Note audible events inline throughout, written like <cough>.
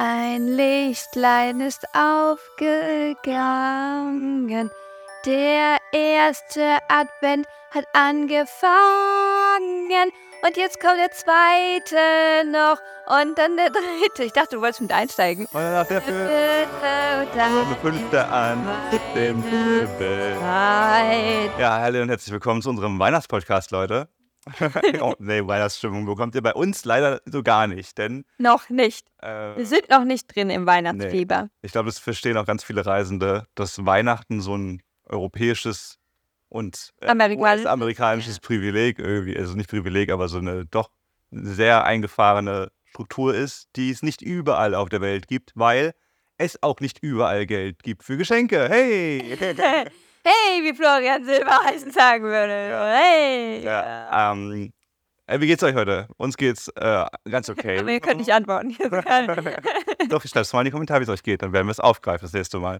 Ein Lichtlein ist aufgegangen. Der erste Advent hat angefangen. Und jetzt kommt der zweite noch. Und dann der dritte. Ich dachte, du wolltest mit einsteigen. Und dann der vierte. Der fünfte an dem Himmel. Ja, hallo und herzlich willkommen zu unserem Weihnachtspodcast, Leute. <laughs> oh, nee, Weihnachtsstimmung bekommt ihr bei uns leider so gar nicht, denn. Noch nicht. Äh, Wir sind noch nicht drin im Weihnachtsfieber. ich glaube, das verstehen auch ganz viele Reisende, dass Weihnachten so ein europäisches und äh, Amerikan- US-amerikanisches Privileg irgendwie, also nicht Privileg, aber so eine doch sehr eingefahrene Struktur ist, die es nicht überall auf der Welt gibt, weil es auch nicht überall Geld gibt für Geschenke. Hey! <laughs> <laughs> Hey, wie Florian Silbereisen <laughs> sagen würde. Hey. ja, ähm, äh, wie geht's euch heute? Uns geht's äh, ganz okay. <laughs> Aber ihr könnt nicht antworten. <laughs> Doch, ich schreibe es mal in die Kommentare, wie es euch geht. Dann werden wir es aufgreifen das nächste Mal.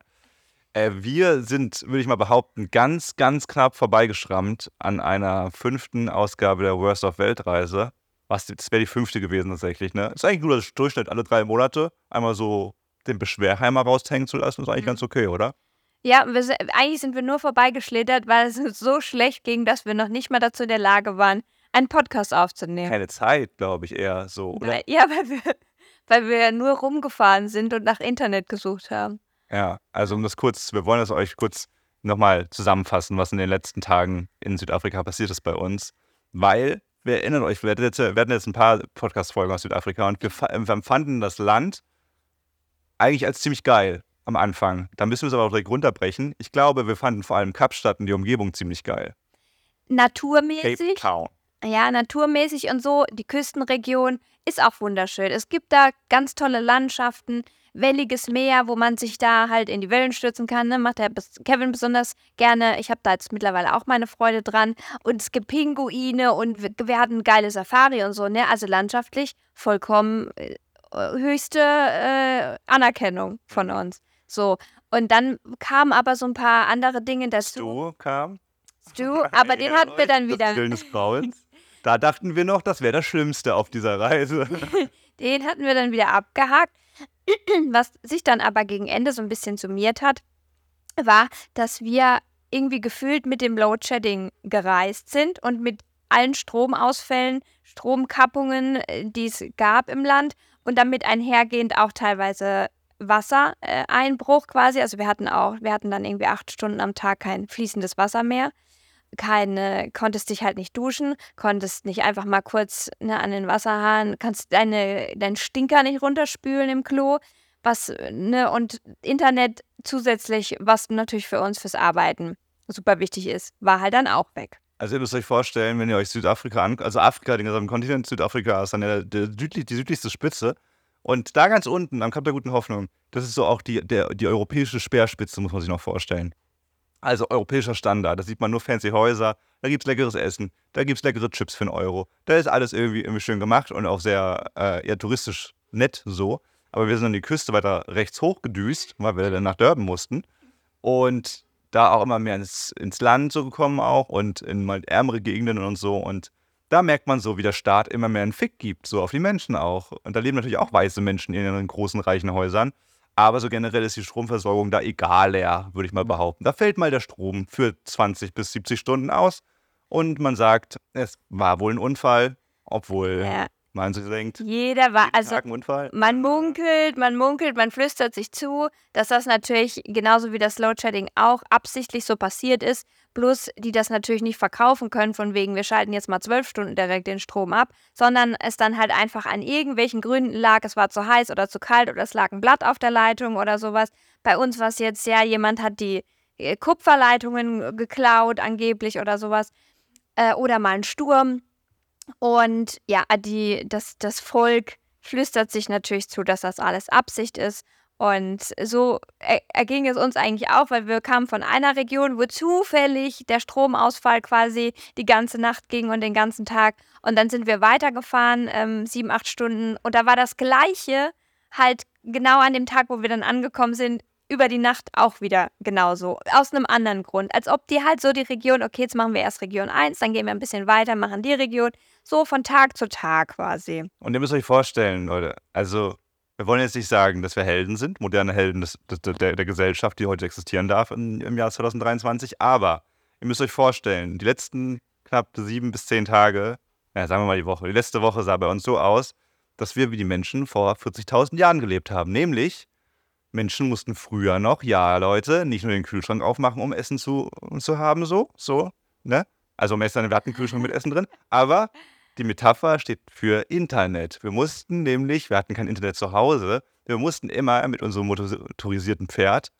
Äh, wir sind, würde ich mal behaupten, ganz, ganz knapp vorbeigeschrammt an einer fünften Ausgabe der Worst of Weltreise. Was, das wäre die fünfte gewesen tatsächlich. Ne? Ist eigentlich nur der Durchschnitt alle drei Monate. Einmal so den Beschwerheimer raushängen zu lassen, ist eigentlich Mhm. ganz okay, oder? Ja, wir, eigentlich sind wir nur vorbeigeschlittert, weil es uns so schlecht ging, dass wir noch nicht mal dazu in der Lage waren, einen Podcast aufzunehmen. Keine Zeit, glaube ich, eher so. Oder? Weil, ja, weil wir, <laughs> weil wir nur rumgefahren sind und nach Internet gesucht haben. Ja, also um das kurz, wir wollen das euch kurz nochmal zusammenfassen, was in den letzten Tagen in Südafrika passiert ist bei uns. Weil, wir erinnern euch, wir hatten jetzt, wir hatten jetzt ein paar Podcast-Folgen aus Südafrika und wir, fa- wir empfanden das Land eigentlich als ziemlich geil am Anfang. Da müssen wir es aber auch direkt runterbrechen. Ich glaube, wir fanden vor allem Kapstadt und die Umgebung ziemlich geil. Cape Naturmäßig, Town. ja, naturmäßig und so, die Küstenregion ist auch wunderschön. Es gibt da ganz tolle Landschaften, welliges Meer, wo man sich da halt in die Wellen stürzen kann. Ne? Macht der Kevin besonders gerne. Ich habe da jetzt mittlerweile auch meine Freude dran. Und es gibt Pinguine und wir, wir hatten geile Safari und so, ne? Also landschaftlich vollkommen äh, höchste äh, Anerkennung von uns. So. Und dann kamen aber so ein paar andere Dinge dazu. Du kam. Stu, <laughs> aber den hatten wir dann wieder. Des Grauens. <laughs> Da dachten wir noch, das wäre das Schlimmste auf dieser Reise. <laughs> Den hatten wir dann wieder abgehakt. <clears throat> Was sich dann aber gegen Ende so ein bisschen summiert hat, war, dass wir irgendwie gefühlt mit dem Load-Shedding gereist sind und mit allen Stromausfällen, Stromkappungen, äh, die es gab im Land und damit einhergehend auch teilweise Wassereinbruch quasi. Also wir hatten auch, wir hatten dann irgendwie acht Stunden am Tag kein fließendes Wasser mehr. Keine, konntest dich halt nicht duschen, konntest nicht einfach mal kurz ne, an den Wasserhahn, kannst deine, deinen Stinker nicht runterspülen im Klo, was, ne, und Internet zusätzlich, was natürlich für uns fürs Arbeiten super wichtig ist, war halt dann auch weg. Also ihr müsst euch vorstellen, wenn ihr euch Südafrika an, also Afrika, den gesamten Kontinent Südafrika ist dann der, der südlich, die südlichste Spitze. Und da ganz unten, am Kap der Guten Hoffnung, das ist so auch die, der, die europäische Speerspitze, muss man sich noch vorstellen. Also europäischer Standard, da sieht man nur fancy Häuser, da gibt es leckeres Essen, da gibt es leckere Chips für einen Euro. Da ist alles irgendwie, irgendwie schön gemacht und auch sehr äh, eher touristisch nett so. Aber wir sind an die Küste weiter rechts hochgedüst, weil wir dann nach Durban mussten. Und da auch immer mehr ins, ins Land so gekommen auch und in mal ärmere Gegenden und so. Und da merkt man so, wie der Staat immer mehr einen Fick gibt, so auf die Menschen auch. Und da leben natürlich auch weiße Menschen in ihren großen, reichen Häusern. Aber so generell ist die Stromversorgung da egaler, würde ich mal behaupten. Da fällt mal der Strom für 20 bis 70 Stunden aus. Und man sagt, es war wohl ein Unfall, obwohl Ja. man sich denkt, Jeder war, also Tag ein Unfall. Man munkelt, man munkelt, man flüstert sich zu, dass das natürlich genauso wie das Load-Shedding auch absichtlich so passiert ist. Bloß die das natürlich nicht verkaufen können, von wegen, wir schalten jetzt mal zwölf Stunden direkt den Strom ab, sondern es dann halt einfach an irgendwelchen Gründen lag, es war zu heiß oder zu kalt oder es lag ein Blatt auf der Leitung oder sowas. Bei uns war es jetzt ja, jemand hat die äh, Kupferleitungen geklaut, angeblich oder sowas. Äh, oder mal ein Sturm. Und ja, die, das, das Volk flüstert sich natürlich zu, dass das alles Absicht ist. Und so er, erging es uns eigentlich auch, weil wir kamen von einer Region, wo zufällig der Stromausfall quasi die ganze Nacht ging und den ganzen Tag. Und dann sind wir weitergefahren, ähm, sieben, acht Stunden. Und da war das Gleiche halt genau an dem Tag, wo wir dann angekommen sind, über die Nacht auch wieder genauso. Aus einem anderen Grund. Als ob die halt so die Region, okay, jetzt machen wir erst Region 1, dann gehen wir ein bisschen weiter, machen die Region. So von Tag zu Tag quasi. Und ihr müsst euch vorstellen, Leute, also Wir wollen jetzt nicht sagen, dass wir Helden sind, moderne Helden des, des, der, der Gesellschaft, die heute existieren darf in, im Jahr 2023. Aber ihr müsst euch vorstellen, die letzten knapp sieben bis zehn Tage, ja, sagen wir mal die Woche, die letzte Woche sah bei uns so aus, dass wir wie die Menschen vor 40.000 Jahren gelebt haben. Nämlich, Menschen mussten früher noch, ja Leute, nicht nur den Kühlschrank aufmachen, um Essen zu, zu haben, so, so, ne? Also um Essen, wir hatten einen Kühlschrank mit Essen drin, aber die Metapher steht für Internet. Wir mussten nämlich, wir hatten kein Internet zu Hause, wir mussten immer mit unserem motorisierten Pferd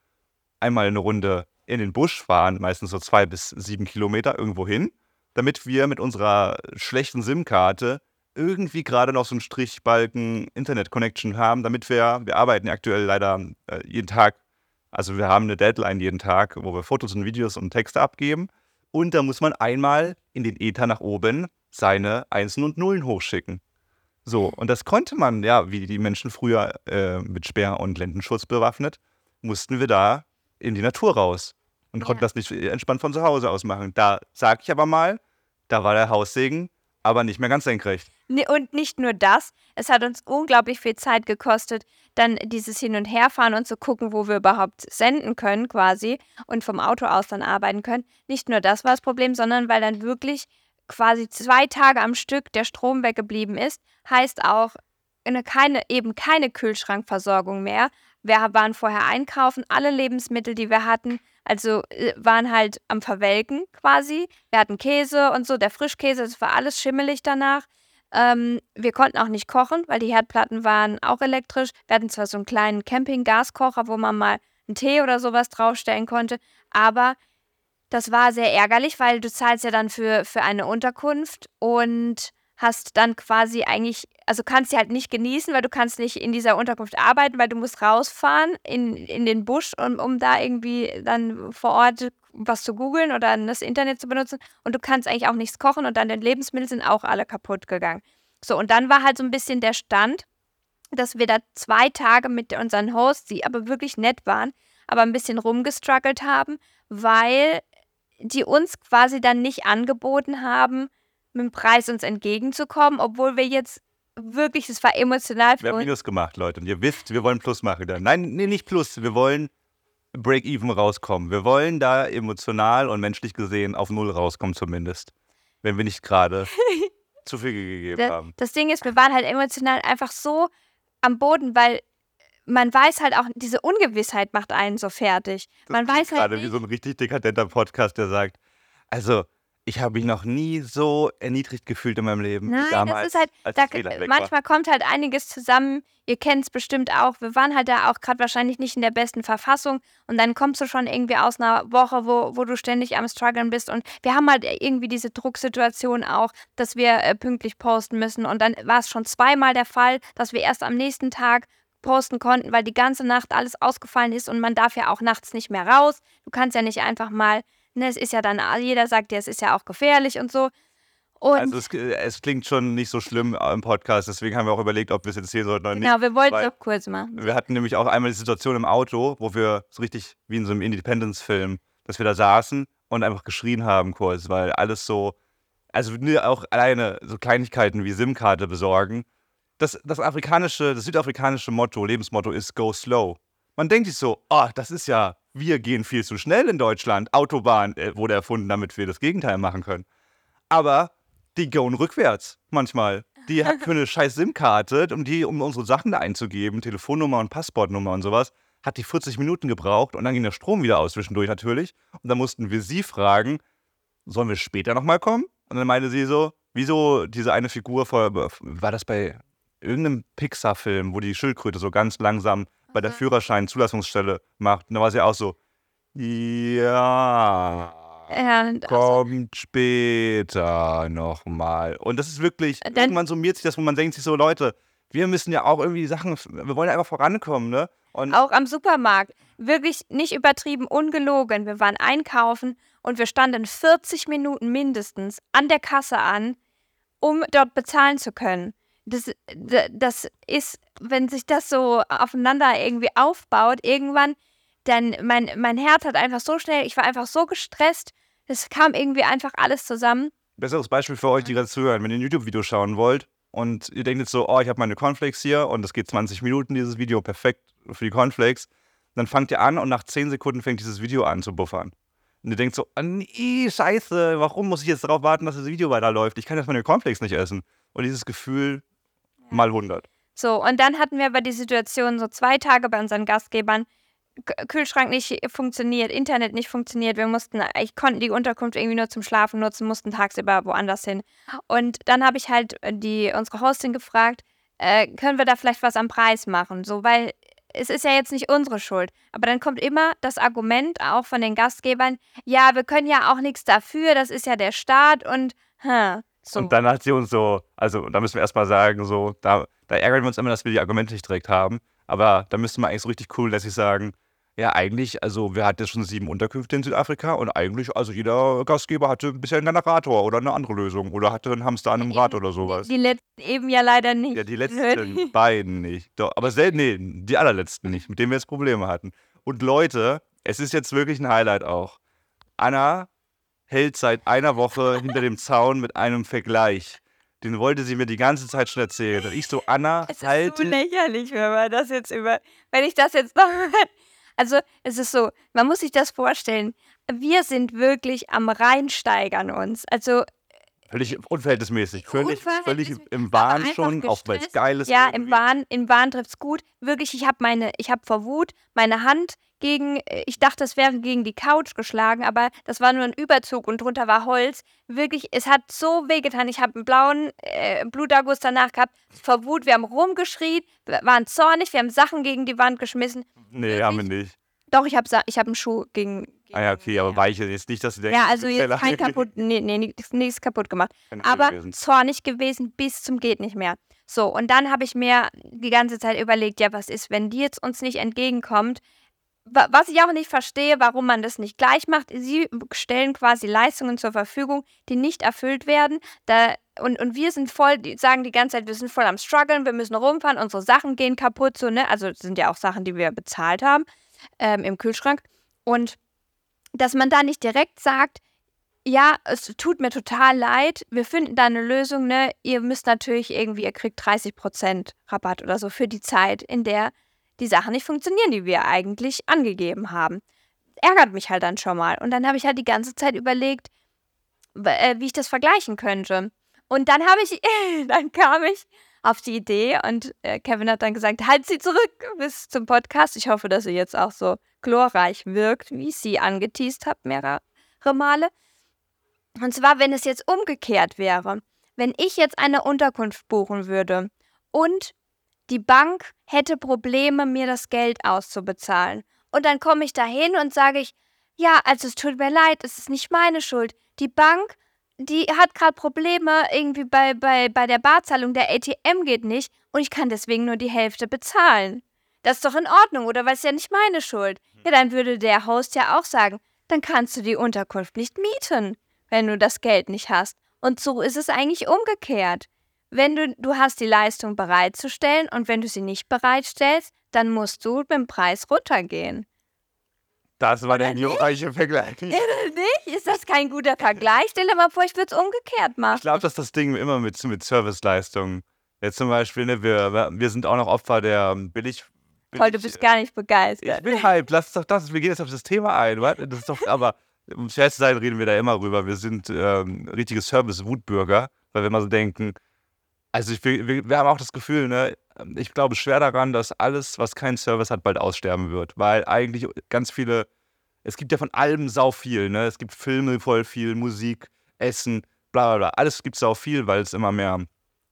einmal eine Runde in den Busch fahren, meistens so zwei bis sieben Kilometer irgendwo hin, damit wir mit unserer schlechten SIM-Karte irgendwie gerade noch so einen Strichbalken Internet-Connection haben, damit wir, wir arbeiten aktuell leider äh, jeden Tag, also wir haben eine Deadline jeden Tag, wo wir Fotos und Videos und Texte abgeben. Und da muss man einmal in den Ether nach oben seine Einsen und Nullen hochschicken. So, und das konnte man, ja, wie die Menschen früher äh, mit Speer und Lendenschutz bewaffnet, mussten wir da in die Natur raus und ja. konnten das nicht entspannt von zu Hause aus machen. Da sag ich aber mal, da war der Haussegen aber nicht mehr ganz senkrecht. Und nicht nur das, es hat uns unglaublich viel Zeit gekostet, dann dieses Hin- und Herfahren und zu gucken, wo wir überhaupt senden können quasi und vom Auto aus dann arbeiten können. Nicht nur das war das Problem, sondern weil dann wirklich quasi zwei Tage am Stück der Strom weggeblieben ist, heißt auch eine, keine, eben keine Kühlschrankversorgung mehr. Wir waren vorher einkaufen, alle Lebensmittel, die wir hatten, also äh, waren halt am Verwelken quasi. Wir hatten Käse und so, der Frischkäse, das war alles schimmelig danach. Ähm, wir konnten auch nicht kochen, weil die Herdplatten waren auch elektrisch. Wir hatten zwar so einen kleinen Camping-Gaskocher, wo man mal einen Tee oder sowas draufstellen konnte, aber das war sehr ärgerlich, weil du zahlst ja dann für, für eine Unterkunft und hast dann quasi eigentlich, also kannst sie halt nicht genießen, weil du kannst nicht in dieser Unterkunft arbeiten, weil du musst rausfahren in, in den Busch, um, um da irgendwie dann vor Ort was zu googeln oder das Internet zu benutzen. Und du kannst eigentlich auch nichts kochen und dann deine Lebensmittel sind auch alle kaputt gegangen. So, und dann war halt so ein bisschen der Stand, dass wir da zwei Tage mit unseren Hosts, die aber wirklich nett waren, aber ein bisschen rumgestruggelt haben, weil die uns quasi dann nicht angeboten haben, mit dem Preis uns entgegenzukommen, obwohl wir jetzt wirklich, das war emotional für Wir haben Minus gemacht, Leute. Und ihr wisst, wir wollen Plus machen. Nein, nee, nicht Plus. Wir wollen Break-Even rauskommen. Wir wollen da emotional und menschlich gesehen auf Null rauskommen zumindest. Wenn wir nicht gerade <laughs> zu viel gegeben haben. Das Ding ist, wir waren halt emotional einfach so am Boden, weil man weiß halt auch, diese Ungewissheit macht einen so fertig. Das man weiß halt gerade wie so ein richtig dekadenter Podcast, der sagt, also ich habe mich noch nie so erniedrigt gefühlt in meinem Leben. Nein, damals, das ist halt, da, manchmal kommt halt einiges zusammen. Ihr kennt es bestimmt auch. Wir waren halt da auch gerade wahrscheinlich nicht in der besten Verfassung. Und dann kommst du schon irgendwie aus einer Woche, wo, wo du ständig am struggeln bist. Und wir haben halt irgendwie diese Drucksituation auch, dass wir äh, pünktlich posten müssen. Und dann war es schon zweimal der Fall, dass wir erst am nächsten Tag posten konnten, weil die ganze Nacht alles ausgefallen ist und man darf ja auch nachts nicht mehr raus. Du kannst ja nicht einfach mal Ne, es ist ja dann, jeder sagt ja, es ist ja auch gefährlich und so. Und also es, es, klingt schon nicht so schlimm im Podcast, deswegen haben wir auch überlegt, ob wir es erzählen sollten oder nicht. Genau, wir wollten es auch kurz machen. Wir hatten nämlich auch einmal die Situation im Auto, wo wir so richtig wie in so einem Independence-Film, dass wir da saßen und einfach geschrien haben kurz, weil alles so, also auch alleine so Kleinigkeiten wie SIM-Karte besorgen. Das, das afrikanische, das südafrikanische Motto, Lebensmotto ist Go Slow. Man denkt sich so, oh, das ist ja wir gehen viel zu schnell in Deutschland. Autobahn äh, wurde erfunden, damit wir das Gegenteil machen können. Aber die gehen rückwärts manchmal. Die <laughs> hat für eine scheiß SIM-Karte, um die, um unsere Sachen da einzugeben, Telefonnummer und Passportnummer und sowas, hat die 40 Minuten gebraucht und dann ging der Strom wieder aus zwischendurch natürlich. Und dann mussten wir sie fragen, sollen wir später nochmal kommen? Und dann meinte sie so, wieso diese eine Figur vor, war das bei irgendeinem Pixar-Film, wo die Schildkröte so ganz langsam bei der Führerschein-Zulassungsstelle macht. Und da war sie auch so, ja, ja kommt später nochmal. Und das ist wirklich, Dann, irgendwann summiert sich das, wo man denkt sich so, Leute, wir müssen ja auch irgendwie Sachen, wir wollen ja einfach vorankommen, ne? Und auch am Supermarkt. Wirklich nicht übertrieben, ungelogen. Wir waren einkaufen und wir standen 40 Minuten mindestens an der Kasse an, um dort bezahlen zu können das, das ist, wenn sich das so aufeinander irgendwie aufbaut, irgendwann, dann mein, mein Herz hat einfach so schnell, ich war einfach so gestresst, es kam irgendwie einfach alles zusammen. Besseres Beispiel für euch, die gerade zuhören, wenn ihr ein YouTube-Video schauen wollt, und ihr denkt jetzt so, oh, ich habe meine Cornflakes hier und es geht 20 Minuten, dieses Video, perfekt für die Cornflakes. Dann fangt ihr an und nach 10 Sekunden fängt dieses Video an zu buffern. Und ihr denkt so, ah, nee, scheiße, warum muss ich jetzt darauf warten, dass das Video weiterläuft? Ich kann jetzt meine Cornflakes nicht essen. Und dieses Gefühl mal 100. So, und dann hatten wir aber die Situation so zwei Tage bei unseren Gastgebern, Kühlschrank nicht funktioniert, Internet nicht funktioniert. Wir mussten, ich konnte die Unterkunft irgendwie nur zum Schlafen nutzen, mussten tagsüber woanders hin. Und dann habe ich halt die unsere Hostin gefragt, äh, können wir da vielleicht was am Preis machen? So, weil es ist ja jetzt nicht unsere Schuld. Aber dann kommt immer das Argument auch von den Gastgebern, ja, wir können ja auch nichts dafür, das ist ja der Staat und hm, so. Und dann hat sie uns so, also da müssen wir erstmal sagen, so, da, da ärgern wir uns immer, dass wir die Argumente nicht direkt haben. Aber da müsste man eigentlich so richtig cool lässig sagen, ja, eigentlich, also wir hatten jetzt schon sieben Unterkünfte in Südafrika und eigentlich, also jeder Gastgeber hatte bisher einen Generator oder eine andere Lösung oder hatte einen Hamster an einem Rad oder sowas. Die letzten eben ja leider nicht. Ja, die <laughs> letzten beiden nicht. Doch, aber selten, nee, die allerletzten nicht, mit denen wir jetzt Probleme hatten. Und Leute, es ist jetzt wirklich ein Highlight auch. Anna hält seit einer Woche hinter dem Zaun mit einem Vergleich. Den wollte sie mir die ganze Zeit schon erzählen. Und ich so, Anna, es ist halte. so lächerlich, wenn man das jetzt über, wenn ich das jetzt noch <laughs> Also es ist so, man muss sich das vorstellen. Wir sind wirklich am Reinsteigern uns. Also Völlig unverhältnismäßig. Völlig, völlig im Wahn schon, auch weil es geil ist. Ja, im Wahn, im Wahn trifft es gut. Wirklich, ich habe meine, ich habe vor Wut meine Hand gegen, ich dachte, es wäre gegen die Couch geschlagen, aber das war nur ein Überzug und drunter war Holz. Wirklich, es hat so wehgetan. Ich habe einen blauen äh, Bluterguss danach gehabt. Vor Wut, wir haben rumgeschrien, waren zornig, wir haben Sachen gegen die Wand geschmissen. Nee, Wirklich. haben wir nicht. Doch, ich habe ich hab einen Schuh gegen, gegen. Ah ja, okay, aber weiche jetzt nicht, dass sie denken, Ja, also jetzt kein kaputt, nee, nee, nichts, nichts kaputt gemacht. aber gewesen. zornig gewesen bis zum geht nicht mehr. So, und dann habe ich mir die ganze Zeit überlegt, ja, was ist, wenn die jetzt uns nicht entgegenkommt? Was ich auch nicht verstehe, warum man das nicht gleich macht. Sie stellen quasi Leistungen zur Verfügung, die nicht erfüllt werden. Da, und, und wir sind voll, die sagen die ganze Zeit, wir sind voll am struggeln, wir müssen rumfahren, unsere Sachen gehen kaputt, so, ne? Also das sind ja auch Sachen, die wir bezahlt haben ähm, im Kühlschrank. Und dass man da nicht direkt sagt, ja, es tut mir total leid, wir finden da eine Lösung, ne? Ihr müsst natürlich irgendwie, ihr kriegt 30% Rabatt oder so für die Zeit, in der die Sachen nicht funktionieren, die wir eigentlich angegeben haben. Ärgert mich halt dann schon mal. Und dann habe ich halt die ganze Zeit überlegt, äh, wie ich das vergleichen könnte. Und dann habe ich, <laughs> dann kam ich auf die Idee und äh, Kevin hat dann gesagt, halt sie zurück bis zum Podcast. Ich hoffe, dass sie jetzt auch so glorreich wirkt, wie ich sie angeteased habe, mehrere Male. Und zwar, wenn es jetzt umgekehrt wäre. Wenn ich jetzt eine Unterkunft buchen würde und die Bank hätte Probleme, mir das Geld auszubezahlen. Und dann komme ich dahin und sage ich, ja, also es tut mir leid, es ist nicht meine Schuld. Die Bank die hat gerade Probleme irgendwie bei, bei, bei der Barzahlung. Der ATM geht nicht und ich kann deswegen nur die Hälfte bezahlen. Das ist doch in Ordnung, oder? Weil es ja nicht meine Schuld. Hm. Ja, dann würde der Host ja auch sagen, dann kannst du die Unterkunft nicht mieten, wenn du das Geld nicht hast. Und so ist es eigentlich umgekehrt. Wenn du, du hast die Leistung bereitzustellen und wenn du sie nicht bereitstellst, dann musst du mit dem Preis runtergehen. Das war der glorreiche Vergleich. nicht? Ist das kein guter Vergleich? Stell dir mal vor, ich würde es umgekehrt machen. Ich glaube, dass das Ding immer mit, mit Serviceleistungen. Jetzt zum Beispiel, ne, wir, wir sind auch noch Opfer der ähm, billig. billig Toll, du bist gar nicht begeistert. Ich bin hype, lass doch das. Wir gehen jetzt auf das Thema ein. Das ist doch, aber um fair zu sein, reden wir da immer rüber. Wir sind ähm, richtige Service-Wutbürger, weil wir immer so denken, also ich, wir, wir haben auch das Gefühl, ne, ich glaube schwer daran, dass alles, was keinen Service hat, bald aussterben wird. Weil eigentlich ganz viele, es gibt ja von allem sau viel, ne? Es gibt Filme voll viel, Musik, Essen, bla bla bla. Alles gibt sau viel, weil es immer mehr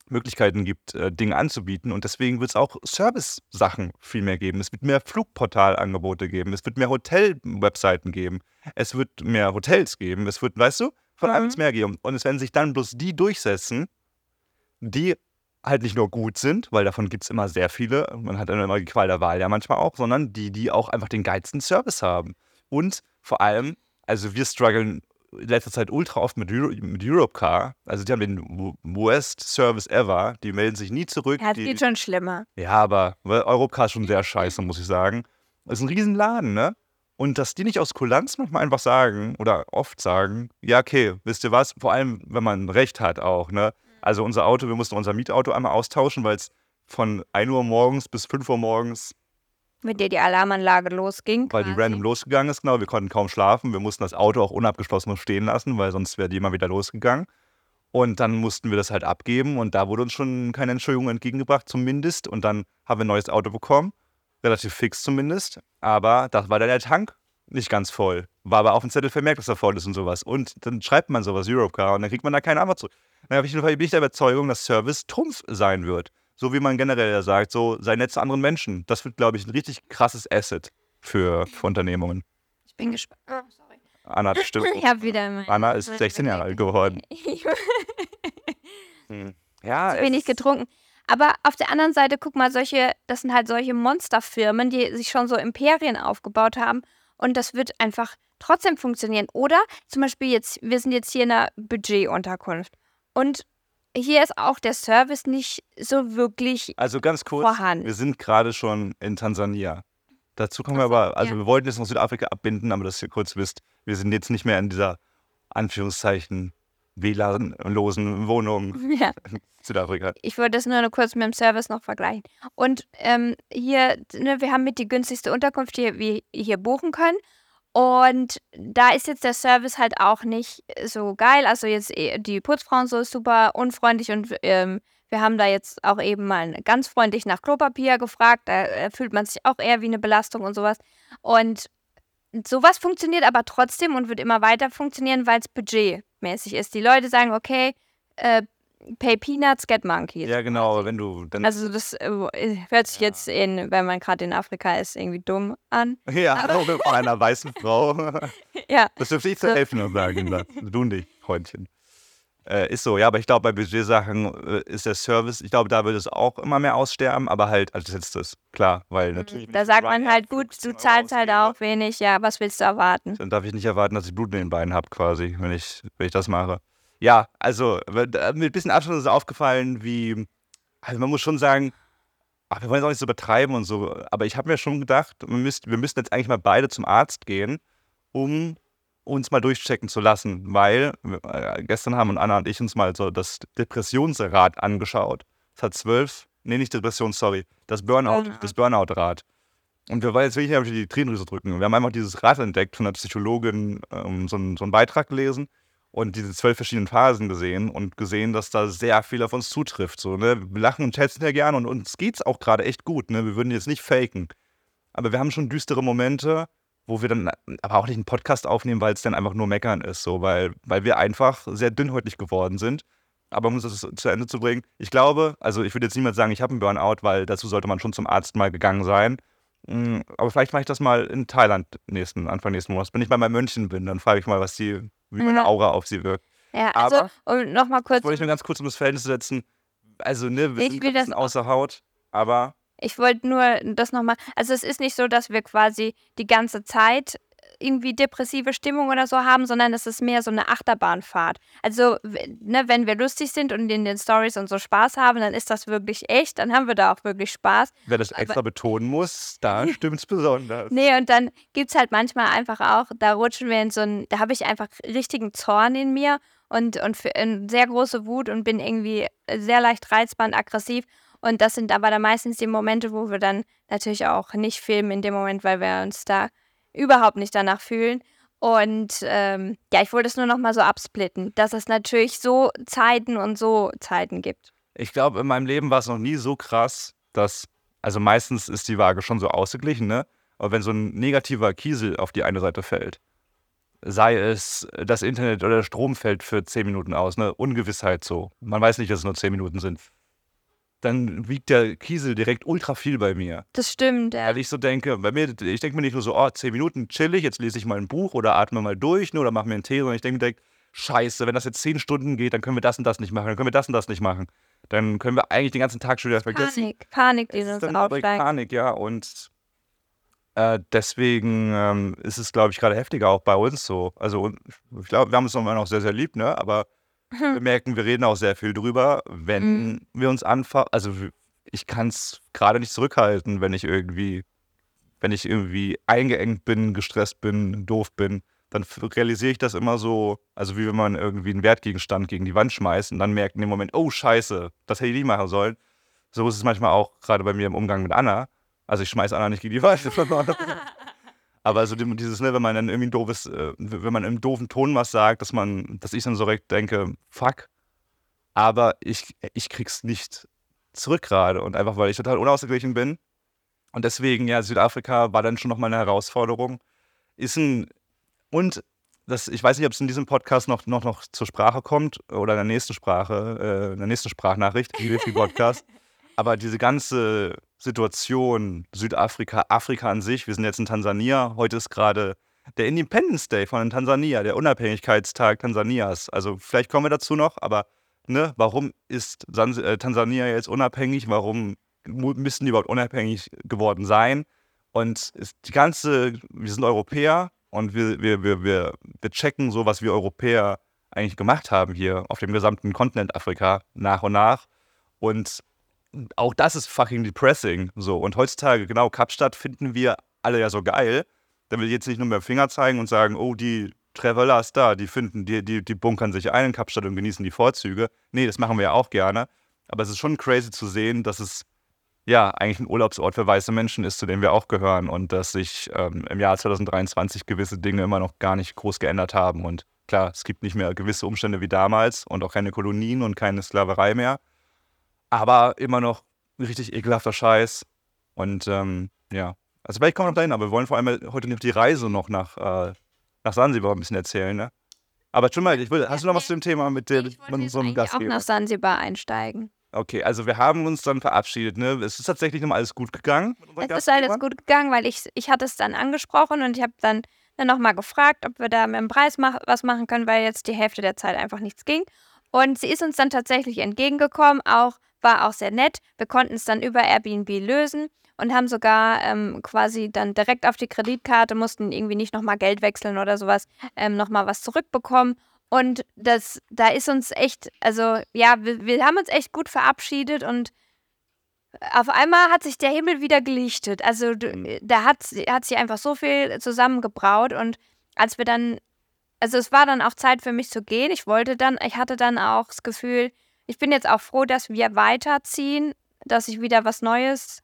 Möglichkeiten gibt, äh, Dinge anzubieten. Und deswegen wird es auch Service-Sachen viel mehr geben. Es wird mehr Flugportalangebote geben. Es wird mehr Hotel-Webseiten geben. Es wird mehr Hotels geben. Es wird, weißt du, von allem mhm. mehr geben. Und es werden sich dann bloß die durchsetzen, die halt nicht nur gut sind, weil davon gibt es immer sehr viele, man hat dann immer die Qual der Wahl ja manchmal auch, sondern die, die auch einfach den geilsten Service haben. Und vor allem, also wir strugglen in letzter Zeit ultra oft mit, Euro, mit Europcar. Also die haben den worst Service ever. Die melden sich nie zurück. Ja, das die, geht schon schlimmer. Ja, aber Europcar ist schon sehr scheiße, muss ich sagen. Das ist ein Riesenladen, ne? Und dass die nicht aus Kulanz manchmal einfach sagen oder oft sagen, ja, okay, wisst ihr was, vor allem, wenn man Recht hat auch, ne? Also unser Auto, wir mussten unser Mietauto einmal austauschen, weil es von 1 Uhr morgens bis 5 Uhr morgens mit der die Alarmanlage losging. Weil die quasi. random losgegangen ist, genau. Wir konnten kaum schlafen. Wir mussten das Auto auch unabgeschlossen stehen lassen, weil sonst wäre die immer wieder losgegangen. Und dann mussten wir das halt abgeben und da wurde uns schon keine Entschuldigung entgegengebracht, zumindest. Und dann haben wir ein neues Auto bekommen, relativ fix zumindest. Aber das war dann der Tank nicht ganz voll. War aber auf dem Zettel vermerkt, dass er voll ist und sowas. Und dann schreibt man sowas, Europcar, und dann kriegt man da keine Antwort zu. Dann habe ich bin ich der Überzeugung, dass Service Trumpf sein wird. So wie man generell ja sagt, so sei nett zu anderen Menschen. Das wird, glaube ich, ein richtig krasses Asset für, für Unternehmungen. Ich bin gespannt. Oh, sorry. Anna hat stimmt. <laughs> Ich habe wieder mein Anna ist 16 Jahre alt geworden. <laughs> Hm. Ja, zu wenig getrunken. Aber auf der anderen Seite, guck mal, solche, das sind halt solche Monsterfirmen, die sich schon so Imperien aufgebaut haben. Und das wird einfach trotzdem funktionieren. Oder zum Beispiel jetzt, wir sind jetzt hier in einer Budgetunterkunft. Und hier ist auch der Service nicht so wirklich Also ganz kurz, vorhanden. wir sind gerade schon in Tansania. Dazu kommen wir Ach so, aber, also ja. wir wollten jetzt noch Südafrika abbinden, aber dass ihr kurz wisst, wir sind jetzt nicht mehr in dieser Anführungszeichen WLAN-losen Wohnung <laughs> ja. in Südafrika. Ich wollte das nur noch kurz mit dem Service noch vergleichen. Und ähm, hier, ne, wir haben mit die günstigste Unterkunft, die wir hier buchen können. Und da ist jetzt der Service halt auch nicht so geil. Also jetzt eh, die Putzfrauen so super unfreundlich und ähm, wir haben da jetzt auch eben mal ganz freundlich nach Klopapier gefragt. Da äh, fühlt man sich auch eher wie eine Belastung und sowas. Und sowas funktioniert aber trotzdem und wird immer weiter funktionieren, weil es budgetmäßig ist. Die Leute sagen, okay, äh, pay peanuts, get monkeys. Ja, genau, wenn du dann. Also das äh, hört sich jetzt, in, wenn man gerade in Afrika ist, irgendwie dumm an. ja, von <laughs> einer weißen Frau. <laughs> Ja, Das dürfte ich zu So. helfen noch sagen. Das. Du nicht, Freundchen. Äh, ist so, ja, aber ich glaube, bei Budgetsachen äh, ist der Service, ich glaube, da wird es auch immer mehr aussterben, aber halt als letztes, klar, weil natürlich. Mhm. da ich sagt man halt, gut, 15 du zahlst halt ausgebe, auch wenig, ja, was willst du erwarten? Dann darf ich nicht erwarten, dass ich Blut in den Beinen habe, quasi, wenn ich, wenn ich das mache. Ja, also äh, mit ein bisschen Abstand ist aufgefallen, wie, also man muss schon sagen, ach, wir wollen es auch nicht so übertreiben und so, aber ich habe mir schon gedacht, wir, müsst, wir müssten jetzt eigentlich mal beide zum Arzt gehen, um uns mal durchchecken zu lassen, weil äh, gestern haben Anna und ich uns mal so das Depressionsrad angeschaut. Es hat zwölf, nee, nicht Depression, sorry, das Burnout, Burnout. das Burnout-Rad. Und wir wollen jetzt wirklich die Tränendrüse drücken. Wir haben einfach dieses Rad entdeckt von einer Psychologin, ähm, so, einen, so einen Beitrag gelesen und diese zwölf verschiedenen Phasen gesehen und gesehen, dass da sehr viel auf uns zutrifft. So, ne? Wir lachen und schätzen ja gerne und uns geht's auch gerade echt gut. Ne? Wir würden jetzt nicht faken. Aber wir haben schon düstere Momente, wo wir dann aber auch nicht einen Podcast aufnehmen, weil es dann einfach nur meckern ist. So, weil, weil wir einfach sehr dünnhäutig geworden sind. Aber um das zu Ende zu bringen, ich glaube, also ich würde jetzt niemals sagen, ich habe einen Burnout, weil dazu sollte man schon zum Arzt mal gegangen sein. Mm, Aber vielleicht mache ich das mal in Thailand nächsten, Anfang nächsten Monats. Wenn ich mal bei Mönchen bin, dann frage ich mal, was die, wie meine Ja. Aura auf sie wirkt. Ja, also, Aber- und nochmal kurz, wollte ich nur ganz kurz um das Verhältnis setzen. Also, ne, wir Ich sind ein das bisschen außer Haut, aber ich wollte nur das nochmal, also es ist nicht so, dass wir quasi die ganze Zeit irgendwie depressive Stimmung oder so haben, sondern es ist mehr so eine Achterbahnfahrt. Also, ne, wenn wir lustig sind und in den Stories und so Spaß haben, dann ist das wirklich echt, dann haben wir da auch wirklich Spaß. wer das Aber- extra betonen muss, da <laughs> stimmt's besonders. Nee, und dann gibt es halt manchmal einfach auch, da rutschen wir in so ein, da habe ich einfach richtigen Zorn in mir und, und für, eine sehr große Wut und bin irgendwie sehr leicht reizbar und aggressiv. Und das sind aber dann meistens die Momente, wo wir dann natürlich auch nicht filmen in dem Moment, weil wir uns da überhaupt nicht danach fühlen. Und ähm, ja, ich wollte es nur noch mal so absplitten, dass es natürlich so Zeiten und so Zeiten gibt. Ich glaube, in meinem Leben war es noch nie so krass, dass, also meistens ist die Waage schon so ausgeglichen, ne? Aber wenn so ein negativer Kiesel auf die eine Seite fällt, sei es das Internet oder der Strom fällt für 10 Minuten aus, ne? Ungewissheit so. Man weiß nicht, dass es nur 10 Minuten sind. Dann wiegt der Kiesel direkt ultra viel bei mir. Das stimmt. Ja. Weil ich so denke, bei mir, ich denke mir nicht nur so, oh, 10 Minuten chillig, jetzt lese ich mal ein Buch oder atme mal durch ne, oder mache mir einen Tee, sondern ich denke mir direkt, scheiße, wenn das jetzt 10 Stunden geht, dann können wir das und das nicht machen, dann können wir das und das nicht machen. Dann können wir eigentlich den ganzen Tag schon wieder vergessen. Panik, Panik, die Es ist uns dann direkt aufsteigt. Panik, ja. Und äh, deswegen ähm, ist es, glaube ich, gerade heftiger auch bei uns so. Also ich glaube, wir haben uns immer noch sehr, sehr lieb, ne? Aber wir <laughs> merken, wir reden auch sehr viel drüber, wenn Mhm. wir uns anfangen. Also ich kann es gerade nicht zurückhalten, wenn ich irgendwie, wenn ich irgendwie eingeengt bin, gestresst bin, doof bin. dann realisiere ich das immer so, also wie wenn man irgendwie einen Wertgegenstand gegen die Wand schmeißt und dann merkt in dem Moment, oh Scheiße, das hätte ich nicht machen sollen. So ist es manchmal auch gerade bei mir im Umgang mit Anna. Also ich schmeiße Anna nicht gegen die Wand. <laughs> Aber so dieses, ne, wenn man dann irgendwie ein doofes, äh, wenn man im doofen Ton was sagt, dass man, dass ich dann so direkt denke, fuck, aber ich, ich krieg's nicht zurück gerade. Und einfach, weil ich total unausgeglichen bin. Und deswegen, ja, Südafrika war dann schon nochmal eine Herausforderung. Ist ein und das, ich weiß nicht, ob es in diesem Podcast noch, noch, noch zur Sprache kommt oder in der nächsten Sprache, äh, in der nächsten Sprachnachricht, im Podcast. <laughs> Aber diese ganze Situation, Südafrika, Afrika an sich, wir sind jetzt in Tansania, heute ist gerade der Independence Day von Tansania, der Unabhängigkeitstag Tansanias. Also vielleicht kommen wir dazu noch, aber ne, warum ist äh, Tansania jetzt unabhängig? Warum müssen die überhaupt unabhängig geworden sein? Und die ganze, wir sind Europäer, und wir, wir, wir, wir, wir checken so, was wir Europäer eigentlich gemacht haben hier auf dem gesamten Kontinent Afrika nach und nach. Und auch das ist fucking depressing. So. Und heutzutage, genau, Kapstadt finden wir alle ja so geil. Da will ich jetzt nicht nur mit dem Finger zeigen und sagen, oh, die Travelers da, die finden, die, die, die bunkern sich ein in Kapstadt und genießen die Vorzüge. Nee, das machen wir ja auch gerne. Aber es ist schon crazy zu sehen, dass es ja, eigentlich ein Urlaubsort für weiße Menschen ist, zu dem wir auch gehören und dass sich ähm, im Jahr 2023 gewisse Dinge immer noch gar nicht groß geändert haben. Und klar, es gibt nicht mehr gewisse Umstände wie damals und auch keine Kolonien und keine Sklaverei mehr, aber immer noch richtig ekelhafter Scheiß. Und ähm, ja, also vielleicht kommen wir noch dahin, aber wir wollen vor allem heute noch die Reise noch nach, äh, nach Sansibar ein bisschen erzählen, ne? Aber schon mal, ich will, hast du noch was zu dem Thema mit, dem, ich mit so einem Gastgeber? auch nach Sansibar einsteigen. Okay, also wir haben uns dann verabschiedet, ne? Es ist tatsächlich nochmal alles gut gegangen. Es ist alles gut gegangen, weil ich, ich hatte es dann angesprochen und ich habe dann, dann nochmal gefragt, ob wir da mit dem Preis mach, was machen können, weil jetzt die Hälfte der Zeit einfach nichts ging. Und sie ist uns dann tatsächlich entgegengekommen, auch war auch sehr nett. Wir konnten es dann über Airbnb lösen und haben sogar ähm, quasi dann direkt auf die Kreditkarte, mussten irgendwie nicht nochmal Geld wechseln oder sowas, ähm, nochmal was zurückbekommen. Und das, da ist uns echt, also ja, wir, wir haben uns echt gut verabschiedet und auf einmal hat sich der Himmel wieder gelichtet. Also mhm. da hat, hat sich einfach so viel zusammengebraut und als wir dann, also es war dann auch Zeit für mich zu gehen. Ich wollte dann, ich hatte dann auch das Gefühl, ich bin jetzt auch froh, dass wir weiterziehen, dass ich wieder was Neues,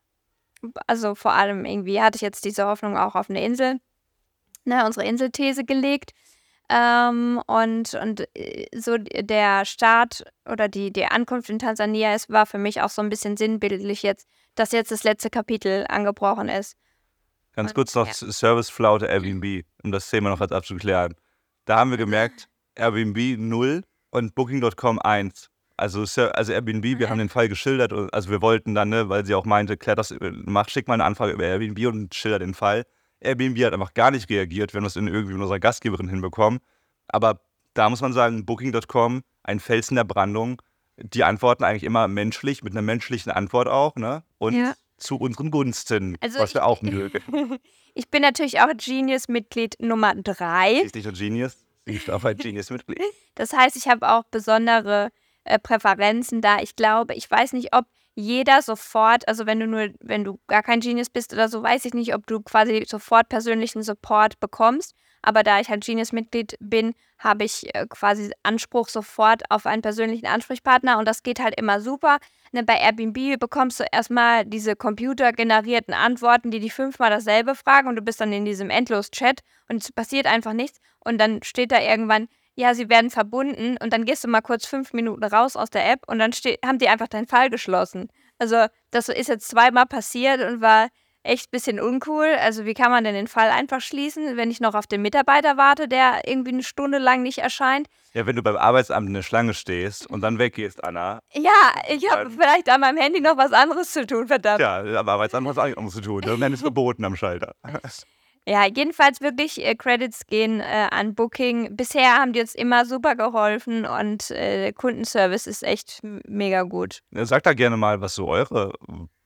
also vor allem irgendwie hatte ich jetzt diese Hoffnung auch auf eine Insel, ne, unsere Inselthese gelegt. Ähm, und, und äh, so der Start oder die, die Ankunft in Tansania ist, war für mich auch so ein bisschen sinnbildlich jetzt, dass jetzt das letzte Kapitel angebrochen ist. Ganz und, kurz noch ja. Serviceflaute Airbnb, um das Thema noch als abzuklären. Da haben wir gemerkt, Airbnb 0 und Booking.com 1. Also, also Airbnb, wir haben den Fall geschildert, also wir wollten dann, ne, weil sie auch meinte, klär das, mach, schick mal eine Anfrage über Airbnb und schilder den Fall. Airbnb hat einfach gar nicht reagiert, wenn wir es irgendwie mit unserer Gastgeberin hinbekommen. Aber da muss man sagen, Booking.com, ein Felsen der Brandung, die antworten eigentlich immer menschlich, mit einer menschlichen Antwort auch, ne? Und ja. zu unseren Gunsten, also was wir auch mögen. <laughs> ich bin natürlich auch Genius-Mitglied Nummer drei. Sie ist nicht nur Genius, sie ist auch ein <laughs> Genius-Mitglied. Das heißt, ich habe auch besondere äh, Präferenzen da. Ich glaube, ich weiß nicht, ob jeder sofort, also wenn du nur, wenn du gar kein Genius bist oder so, weiß ich nicht, ob du quasi sofort persönlichen Support bekommst. Aber da ich halt Genius-Mitglied bin, habe ich äh, quasi Anspruch sofort auf einen persönlichen Ansprechpartner und das geht halt immer super. Ne, bei Airbnb bekommst du erstmal diese computergenerierten Antworten, die dich fünfmal dasselbe fragen und du bist dann in diesem Endlos-Chat und es passiert einfach nichts und dann steht da irgendwann, ja, sie werden verbunden und dann gehst du mal kurz fünf Minuten raus aus der App und dann haben die einfach deinen Fall geschlossen. Also das ist jetzt zweimal passiert und war echt ein bisschen uncool. Also wie kann man denn den Fall einfach schließen, wenn ich noch auf den Mitarbeiter warte, der irgendwie eine Stunde lang nicht erscheint? Ja, wenn du beim Arbeitsamt in der Schlange stehst und dann weggehst, Anna. Ja, ich habe vielleicht an meinem Handy noch was anderes zu tun, verdammt. Ja, am Arbeitsamt hast du auch anderes zu tun. Dann ist verboten am Schalter. Ja, jedenfalls wirklich äh, Credits gehen äh, an Booking. Bisher haben die uns immer super geholfen und äh, Kundenservice ist echt mega gut. Sagt da gerne mal, was so eure,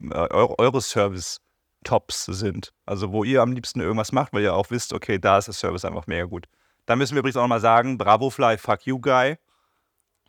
äh, eure, eure Service-Tops sind. Also wo ihr am liebsten irgendwas macht, weil ihr auch wisst, okay, da ist der Service einfach mega gut. Da müssen wir übrigens auch mal sagen, Bravo Fly, fuck you guy.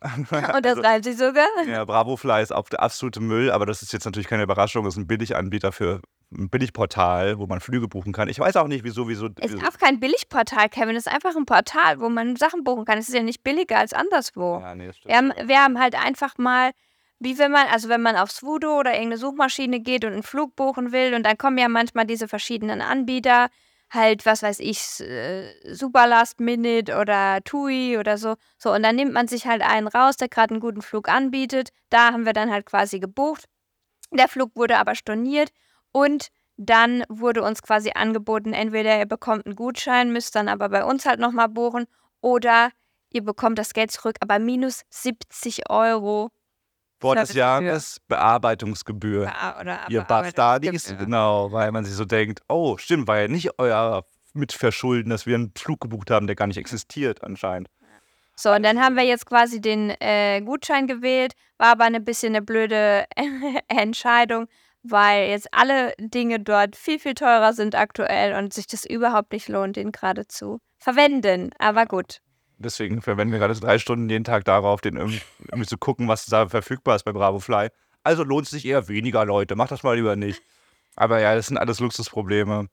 <laughs> und das also, reimt sich sogar? Ja, Bravo Fly ist auch der absolute Müll, aber das ist jetzt natürlich keine Überraschung. Das ist ein Billiganbieter für ein Billigportal, wo man Flüge buchen kann. Ich weiß auch nicht, wieso, wieso. Es ist auch kein Billigportal, Kevin. Es ist einfach ein Portal, wo man Sachen buchen kann. Es ist ja nicht billiger als anderswo. Ja, nee, das stimmt. Wir haben, wir haben halt einfach mal, wie wenn man, also wenn man aufs Voodoo oder irgendeine Suchmaschine geht und einen Flug buchen will und dann kommen ja manchmal diese verschiedenen Anbieter, halt, was weiß ich, äh, Super Last Minute oder TUI oder so. So, und dann nimmt man sich halt einen raus, der gerade einen guten Flug anbietet. Da haben wir dann halt quasi gebucht. Der Flug wurde aber storniert und dann wurde uns quasi angeboten, entweder ihr bekommt einen Gutschein, müsst dann aber bei uns halt nochmal buchen oder ihr bekommt das Geld zurück, aber minus 70 Euro. Wort des. Jahres, Bearbeitungsgebühr. Bea- Oder Ihr. Bastardis, genau, weil man sich so denkt, oh, stimmt, war ja nicht euer Mitverschulden, dass wir einen Flug gebucht haben, der gar nicht existiert anscheinend. So, und dann haben wir jetzt quasi den äh, Gutschein gewählt, war aber ein bisschen eine blöde <laughs> Entscheidung, weil jetzt alle Dinge dort viel, viel teurer sind aktuell und sich das überhaupt nicht lohnt, den gerade zu verwenden. Aber gut. Deswegen verwenden wir gerade drei Stunden jeden Tag darauf, den irgendwie, irgendwie zu gucken, was da verfügbar ist bei Bravo Fly. Also lohnt es sich eher weniger, Leute. Macht das mal lieber nicht. Aber ja, das sind alles Luxusprobleme.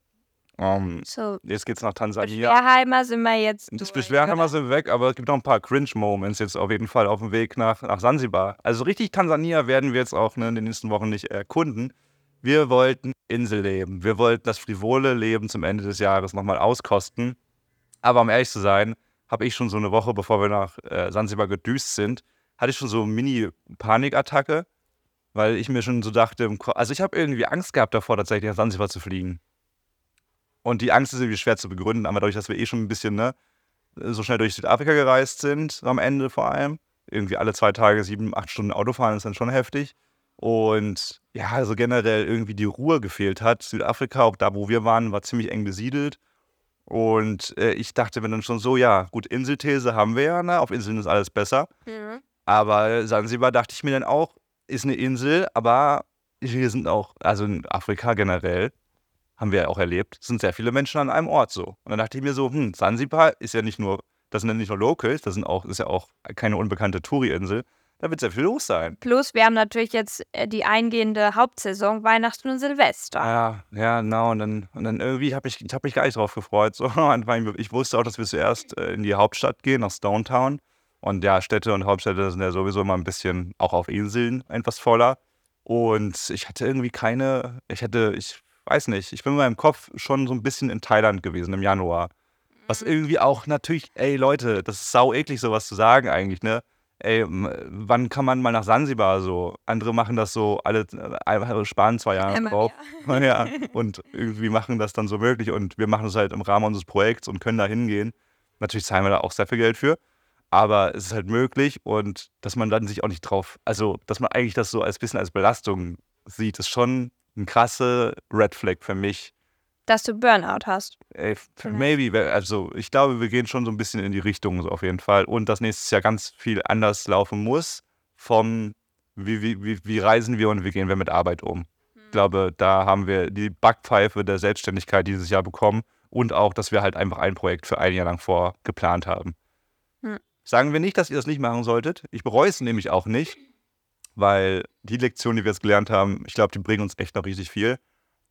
Ähm, So, jetzt geht's nach Tansania. Beschwerheimer sind wir jetzt. Das durch, Beschwerheimer oder? sind weg, aber es gibt noch ein paar Cringe-Moments jetzt auf jeden Fall auf dem Weg nach, nach Sansibar. Also richtig Tansania werden wir jetzt auch ne, in den nächsten Wochen nicht erkunden. Wir wollten Inselleben. Wir wollten das frivole Leben zum Ende des Jahres nochmal auskosten. Aber um ehrlich zu sein, habe ich schon so eine Woche, bevor wir nach äh, Sansibar gedüst sind, hatte ich schon so eine Mini-Panikattacke, weil ich mir schon so dachte, also ich habe irgendwie Angst gehabt davor, tatsächlich nach Sansibar zu fliegen. Und die Angst ist irgendwie schwer zu begründen, aber dadurch, dass wir eh schon ein bisschen ne, so schnell durch Südafrika gereist sind, am Ende vor allem, irgendwie alle zwei Tage sieben, acht Stunden Auto fahren, ist dann schon heftig. Und ja, also generell irgendwie die Ruhe gefehlt hat. Südafrika, auch da, wo wir waren, war ziemlich eng besiedelt. Und äh, ich dachte mir dann schon so, ja, gut, Inselthese haben wir ja, ne? auf Inseln ist alles besser. Mhm. Aber Sansibar dachte ich mir dann auch, ist eine Insel, aber hier sind auch, also in Afrika generell, haben wir ja auch erlebt, sind sehr viele Menschen an einem Ort so. Und dann dachte ich mir so, hm, Sansibar ist ja nicht nur, das sind ja nicht nur Locals, das sind auch, ist ja auch keine unbekannte Touri-Insel. Da wird sehr viel los sein. Plus, wir haben natürlich jetzt äh, die eingehende Hauptsaison, Weihnachten und Silvester. Ja, ja, genau. Und dann, und dann irgendwie habe ich, ich hab mich gar nicht drauf gefreut. So, <laughs> ich wusste auch, dass wir zuerst äh, in die Hauptstadt gehen, nach Stonetown. Und ja, Städte und Hauptstädte sind ja sowieso immer ein bisschen, auch auf Inseln, etwas voller. Und ich hatte irgendwie keine, ich hatte, ich weiß nicht, ich bin in meinem Kopf schon so ein bisschen in Thailand gewesen im Januar. Was irgendwie auch natürlich, ey Leute, das ist sau eklig, sowas zu sagen eigentlich, ne? Ey, wann kann man mal nach Sansibar so? Andere machen das so, alle äh, einfach sparen zwei Jahre Einmal drauf. <laughs> Ja, <laughs> und irgendwie machen das dann so möglich und wir machen das halt im Rahmen unseres Projekts und können da hingehen. Natürlich zahlen wir da auch sehr viel Geld für, aber es ist halt möglich und dass man dann sich auch nicht drauf, also dass man eigentlich das so als bisschen als Belastung sieht, ist schon ein krasse Red Flag für mich. Dass du Burnout hast. Ey, maybe, also ich glaube, wir gehen schon so ein bisschen in die Richtung so auf jeden Fall und dass nächstes Jahr ganz viel anders laufen muss vom, wie, wie, wie, wie reisen wir und wie gehen wir mit Arbeit um. Ich glaube, da haben wir die Backpfeife der Selbstständigkeit dieses Jahr bekommen und auch, dass wir halt einfach ein Projekt für ein Jahr lang vorgeplant haben. Hm. Sagen wir nicht, dass ihr das nicht machen solltet. Ich bereue es nämlich auch nicht, weil die Lektionen, die wir jetzt gelernt haben, ich glaube, die bringen uns echt noch riesig viel.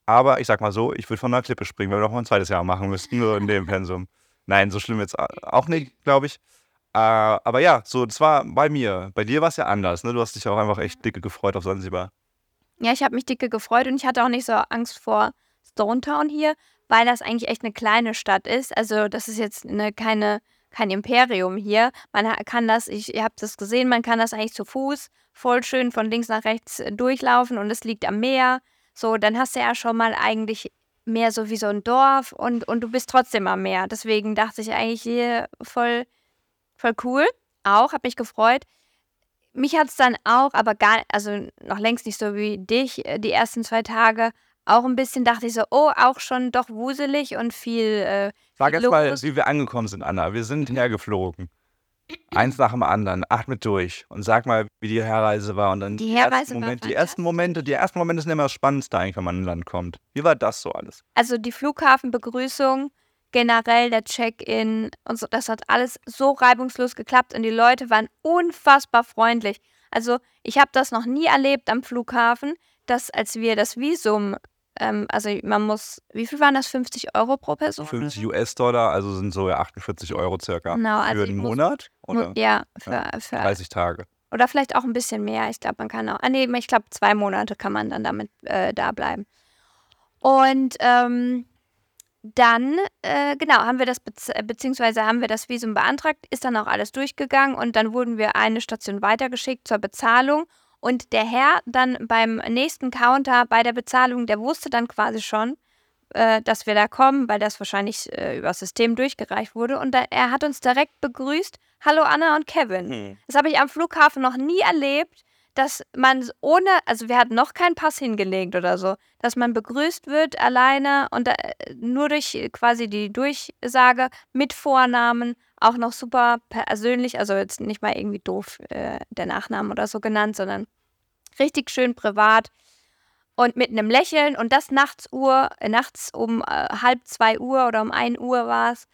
Aber ich sag mal so, ich würde von einer Klippe springen, wenn wir noch mal ein zweites Jahr machen müssten, nur in dem Pensum. Nein, so schlimm jetzt auch nicht, glaube ich. Äh, aber ja, so, das war bei mir. Bei dir war es ja anders, ne? Du hast dich auch einfach echt dicke gefreut auf Sansibar. Ja, ich habe mich dicke gefreut und ich hatte auch nicht so Angst vor Stonetown hier, weil das eigentlich echt eine kleine Stadt ist. Also das ist jetzt eine, keine, kein Imperium hier. Man kann das, ich, ihr habt das gesehen, man kann das eigentlich zu Fuß voll schön von links nach rechts äh, durchlaufen und es liegt am Meer. So, dann hast du ja schon mal eigentlich mehr so wie so ein Dorf und, und du bist trotzdem am Meer. Deswegen dachte ich eigentlich hier voll, voll cool. Auch, habe mich gefreut. Mich hat es dann auch, aber gar, also noch längst nicht so wie dich, äh, die ersten zwei Tage, auch ein bisschen dachte ich so, oh, auch schon doch wuselig und viel. Äh, Sag jetzt mal, wie wir angekommen sind, Anna. Wir sind hergeflogen. Eins nach dem anderen. Atme durch und sag mal, wie die Herreise war. Und dann Die ersten Herreise war Momente, die ersten Momente, die ersten Momente sind immer das Spannendste eigentlich, wenn man in ein Land kommt. Wie war das so alles? Also die Flughafenbegrüßung, generell der Check-in und so, das hat alles so reibungslos geklappt und die Leute waren unfassbar freundlich. Also ich habe das noch nie erlebt am Flughafen, dass als wir das Visum ähm, also man muss, wie viel waren das? 50 Euro pro Person? 50 US-Dollar, also sind so ja 48 Euro circa. Genau, also für einen muss- Monat? Oder Ja, für, für 30 Tage. Oder vielleicht auch ein bisschen mehr. Ich glaube, man kann auch. Ah, nee, ich glaube, zwei Monate kann man dann damit äh, da bleiben. Und ähm, dann, äh, genau, haben wir das, bez beziehungsweise haben wir das Visum beantragt, ist dann auch alles durchgegangen und dann wurden wir eine Station weitergeschickt zur Bezahlung. Und der Herr dann beim nächsten Counter bei der Bezahlung, der wusste dann quasi schon, äh, dass wir da kommen, weil das wahrscheinlich äh, über das System durchgereicht wurde. Und da, er hat uns direkt begrüßt. Hallo Anna und Kevin. Hm. Das habe ich am Flughafen noch nie erlebt, dass man ohne, also wir hatten noch keinen Pass hingelegt oder so, dass man begrüßt wird alleine und da, äh, nur durch quasi die Durchsage mit Vornamen, auch noch super persönlich, also jetzt nicht mal irgendwie doof äh, der Nachname oder so genannt, sondern richtig schön privat und mit einem Lächeln und das nachts Uhr, äh, nachts um äh, halb zwei Uhr oder um ein Uhr war es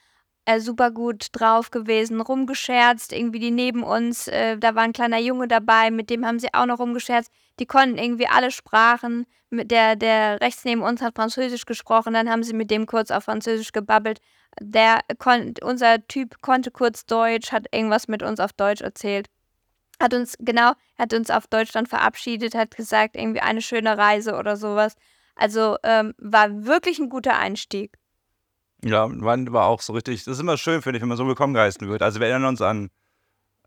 äh, super gut drauf gewesen, rumgescherzt, irgendwie die neben uns, äh, da war ein kleiner Junge dabei, mit dem haben sie auch noch rumgescherzt. Die konnten irgendwie alle Sprachen. Der, der rechts neben uns hat Französisch gesprochen, dann haben sie mit dem kurz auf Französisch gebabbelt. Der kon unser Typ konnte kurz Deutsch, hat irgendwas mit uns auf Deutsch erzählt. Hat uns, genau, hat uns auf Deutschland verabschiedet, hat gesagt, irgendwie eine schöne Reise oder sowas. Also ähm, war wirklich ein guter Einstieg. Ja, war, auch so richtig. Das ist immer schön, finde ich, wenn man so willkommen geheißen wird. Also wir erinnern uns an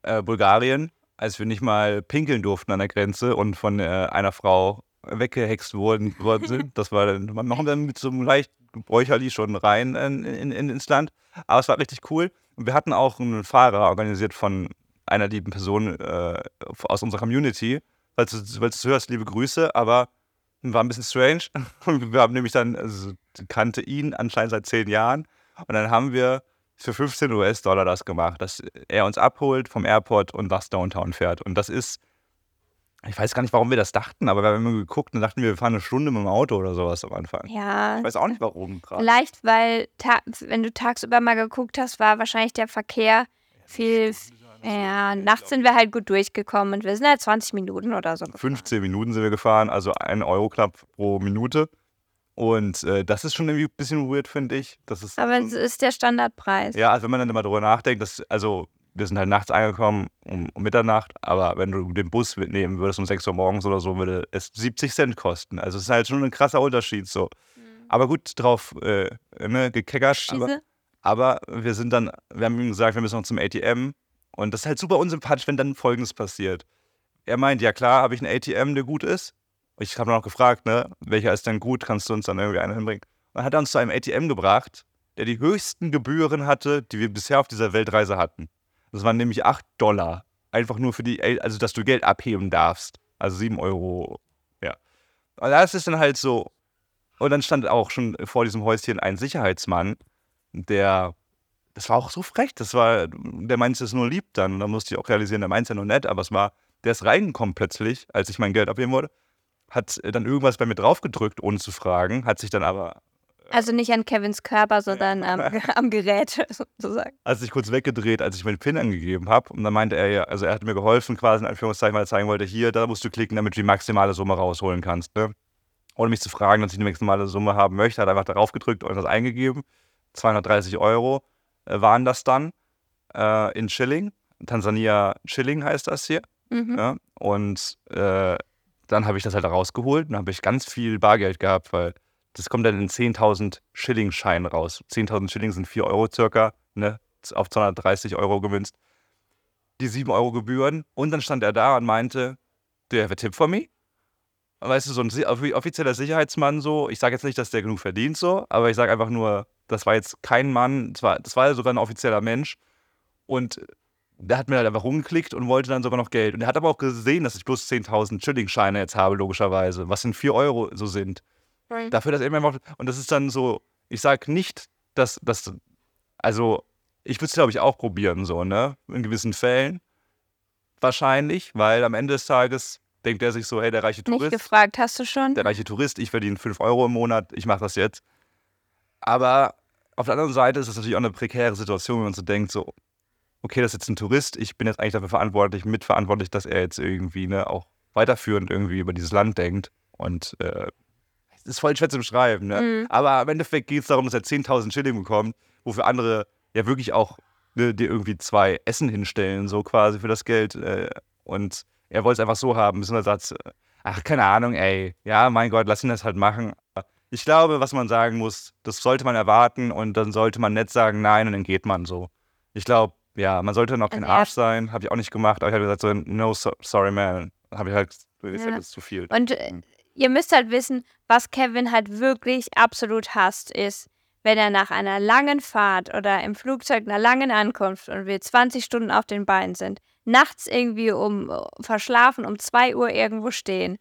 äh, Bulgarien, als wir nicht mal pinkeln durften an der Grenze und von äh, einer Frau weggehext wurden, worden sind. Das war dann, man machen dann mit so einem leicht Bräucherli schon rein in, in, in, ins Land. Aber es war richtig cool. Und wir hatten auch einen Fahrer organisiert von einer lieben Person äh, aus unserer Community. Falls du, falls du hörst, liebe Grüße, aber war ein bisschen strange. <laughs> Wir haben nämlich dann, also kannte ihn anscheinend seit zehn Jahren. Und dann haben wir für 15 US-Dollar das gemacht, dass er uns abholt vom Airport und nach Downtown fährt. Und das ist, ich weiß gar nicht, warum wir das dachten, aber wir haben immer geguckt und dachten wir, wir fahren eine Stunde mit dem Auto oder sowas am Anfang. Ja, Ich weiß auch nicht warum gerade. Vielleicht, weil, wenn du tagsüber mal geguckt hast, war wahrscheinlich der Verkehr viel. Ja, nachts sind wir halt gut durchgekommen und wir sind halt 20 Minuten oder so. gefahren. 15 Minuten sind wir gefahren, also ein Euro knapp pro Minute. Und äh, das ist schon irgendwie ein bisschen weird, finde ich. Das ist Aber es ist der Standardpreis. Ja, also wenn man dann immer drüber nachdenkt, dass, also wir sind halt nachts angekommen um, um Mitternacht, aber wenn du den Bus mitnehmen würdest um 6 Uhr morgens oder so, würde es 70 Cent kosten. Also es ist halt schon ein krasser Unterschied so. Aber gut drauf äh, ne, gekeckert. Aber, aber wir sind dann, wir haben ihm gesagt, wir müssen noch zum ATM. Und das ist halt super unsympathisch, wenn dann Folgendes passiert. Er meint, ja klar, habe ich einen ATM, der gut ist. Ich habe noch gefragt, ne, welcher ist denn gut, kannst du uns dann irgendwie einen hinbringen? Und dann hat er uns zu einem ATM gebracht, der die höchsten Gebühren hatte, die wir bisher auf dieser Weltreise hatten. Das waren nämlich 8 Dollar. Einfach nur für die, also dass du Geld abheben darfst. Also 7 Euro, ja. Und das ist dann halt so. Und dann stand auch schon vor diesem Häuschen ein Sicherheitsmann, der, das war auch so frech, das war, der meinte es nur lieb dann. Und da musste ich auch realisieren, der meint es ja nur nett, aber es war, der ist reingekommen plötzlich, als ich mein Geld abheben wollte, hat dann irgendwas bei mir draufgedrückt, ohne zu fragen, hat sich dann aber Also nicht an Kevins Körper, sondern am, <laughs> am Gerät <laughs> sozusagen. hat sich kurz weggedreht, als ich meinen PIN angegeben habe. Und dann meinte er ja, also er hat mir geholfen, quasi in Anführungszeichen, weil er zeigen wollte, hier, da musst du klicken, damit du die maximale Summe rausholen kannst. Ne? Ohne mich zu fragen, dass ich die maximale Summe haben möchte, hat er einfach darauf gedrückt und das eingegeben. 230 Euro äh, waren das dann äh, in Schilling. Tansania Schilling heißt das hier. Mhm. Ja? Und äh, dann habe ich das halt rausgeholt und habe ich ganz viel Bargeld gehabt, weil das kommt dann in 10.000 Schilling-Schein raus. 10.000 Schilling sind 4 Euro circa, ne? auf 230 Euro gemünzt. Die 7 Euro Gebühren. Und dann stand er da und meinte, do you have a tip for me? Weißt du, so ein offizieller Sicherheitsmann so. Ich sage jetzt nicht, dass der genug verdient so, aber ich sage einfach nur, das war jetzt kein Mann, das war, das war sogar ein offizieller Mensch. Und der hat mir halt einfach rumgeklickt und wollte dann sogar noch Geld. Und er hat aber auch gesehen, dass ich bloß 10.000 Schilling-Scheine jetzt habe, logischerweise, was in 4 Euro so sind. Dafür, dass er mir macht. Und das ist dann so, ich sage nicht, dass das, also ich würde es, glaube ich, auch probieren, so, ne? In gewissen Fällen. Wahrscheinlich, weil am Ende des Tages denkt er sich so, hey, der reiche Nicht Tourist, gefragt, hast du schon? der reiche Tourist, ich verdiene 5 Euro im Monat, ich mache das jetzt. Aber auf der anderen Seite ist es natürlich auch eine prekäre Situation, wenn man so denkt, so, okay, das ist jetzt ein Tourist, ich bin jetzt eigentlich dafür verantwortlich, mitverantwortlich, dass er jetzt irgendwie ne, auch weiterführend irgendwie über dieses Land denkt. Und äh, ist voll schwer zu beschreiben, ne? Mhm. Aber im Endeffekt geht es darum, dass er 10.000 Schilling bekommt, wofür andere ja wirklich auch ne, dir irgendwie zwei Essen hinstellen, so quasi für das Geld. Äh, und er wollte es einfach so haben, bis er sagt, ach, keine Ahnung, ey, ja, mein Gott, lass ihn das halt machen. Ich glaube, was man sagen muss, das sollte man erwarten und dann sollte man nett sagen, nein, und dann geht man so. Ich glaube, ja, man sollte kein Also er- Arsch sein, habe ich auch nicht gemacht, aber ich habe gesagt, so, no, so, sorry, man. Habe ich halt, ist Ja. halt zu viel. Und äh, Mhm. ihr müsst halt wissen, was Kevin halt wirklich absolut hasst, ist, wenn er nach einer langen Fahrt oder im Flugzeug einer langen Ankunft und wir 20 Stunden auf den Beinen sind, nachts irgendwie um äh, verschlafen um 2 Uhr irgendwo stehen.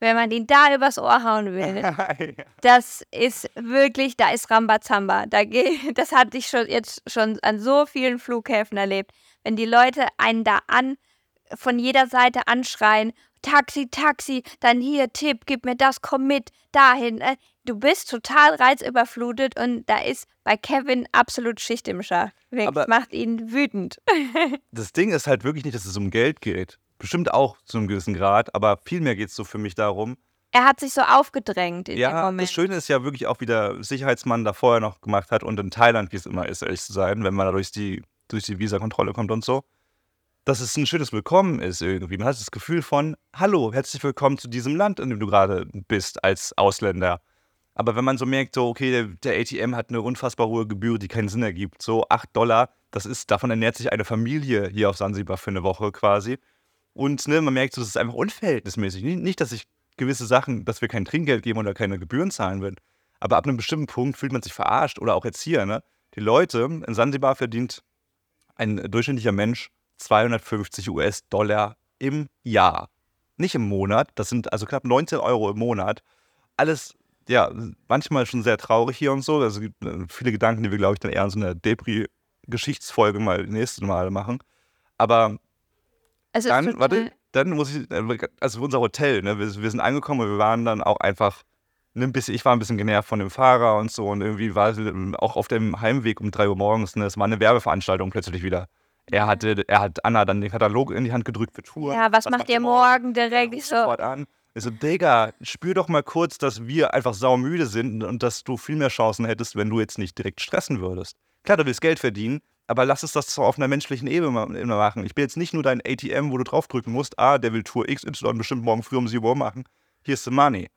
Wenn man ihn da übers Ohr hauen will, <laughs> das ist wirklich, da ist Rambazamba. Da geh, <laughs> das hatte ich schon jetzt schon an so vielen Flughäfen erlebt. Wenn die Leute einen da an, von jeder Seite anschreien, Taxi, Taxi, dann hier, Tipp, gib mir das, komm mit, dahin. Äh, Du bist total reizüberflutet und da ist bei Kevin absolut Schicht im Schacht. Wirklich, Aber- macht ihn wütend. <laughs> das Ding ist halt wirklich nicht, dass es um Geld geht. Bestimmt auch zu einem gewissen Grad, aber vielmehr geht es so für mich darum. Er hat sich so aufgedrängt in dem Ja, Moment. das Schöne ist ja wirklich auch, wie der Sicherheitsmann da vorher noch gemacht hat und in Thailand, wie es immer ist, ehrlich zu sein, wenn man da durch die, durch die Visakontrolle kommt und so. Dass es ein schönes Willkommen ist irgendwie. Man hat das Gefühl von, hallo, herzlich willkommen zu diesem Land, in dem du gerade bist als Ausländer. Aber wenn man so merkt, so, okay, der, der ATM hat eine unfassbar hohe Gebühr, die keinen Sinn ergibt, so 8 Dollar, das ist, davon ernährt sich eine Familie hier auf Sansibar für eine Woche quasi. Und ne, man merkt so, das ist einfach unverhältnismäßig. Nicht, dass ich gewisse Sachen, dass wir kein Trinkgeld geben oder keine Gebühren zahlen würden. Aber ab einem bestimmten Punkt fühlt man sich verarscht oder auch jetzt hier, ne? Die Leute, in Sansibar verdient ein durchschnittlicher Mensch 250 US-Dollar im Jahr. Nicht im Monat, das sind also knapp 19 Euro im Monat. Alles, ja, manchmal schon sehr traurig hier und so. Also gibt äh, viele Gedanken, die wir, glaube ich, dann eher in so einer Depri-Geschichtsfolge mal nächstes Mal machen. Aber ist dann, warte, dann muss ich, äh, also unser Hotel, ne, wir, wir sind angekommen und wir waren dann auch einfach, ne, ein bisschen, ich war ein bisschen genervt von dem Fahrer und so und irgendwie war es ähm, auch auf dem Heimweg um 3 Uhr morgens, ne, es war eine Werbeveranstaltung plötzlich wieder. Er hatte, er hat Anna dann den Katalog in die Hand gedrückt für Touren. Ja, was, macht ihr morgen direkt? Ja, Ich so, sofort an. Ich so, Digga, spür doch mal kurz, dass wir einfach saumüde sind und dass du viel mehr Chancen hättest, wenn du jetzt nicht direkt stressen würdest. Klar, du willst Geld verdienen, aber lass es das so auf einer menschlichen Ebene machen. Ich bin jetzt nicht nur dein ATM, wo du draufdrücken musst, ah, der will Tour XY bestimmt morgen früh um 7 Uhr machen. Hier ist the money.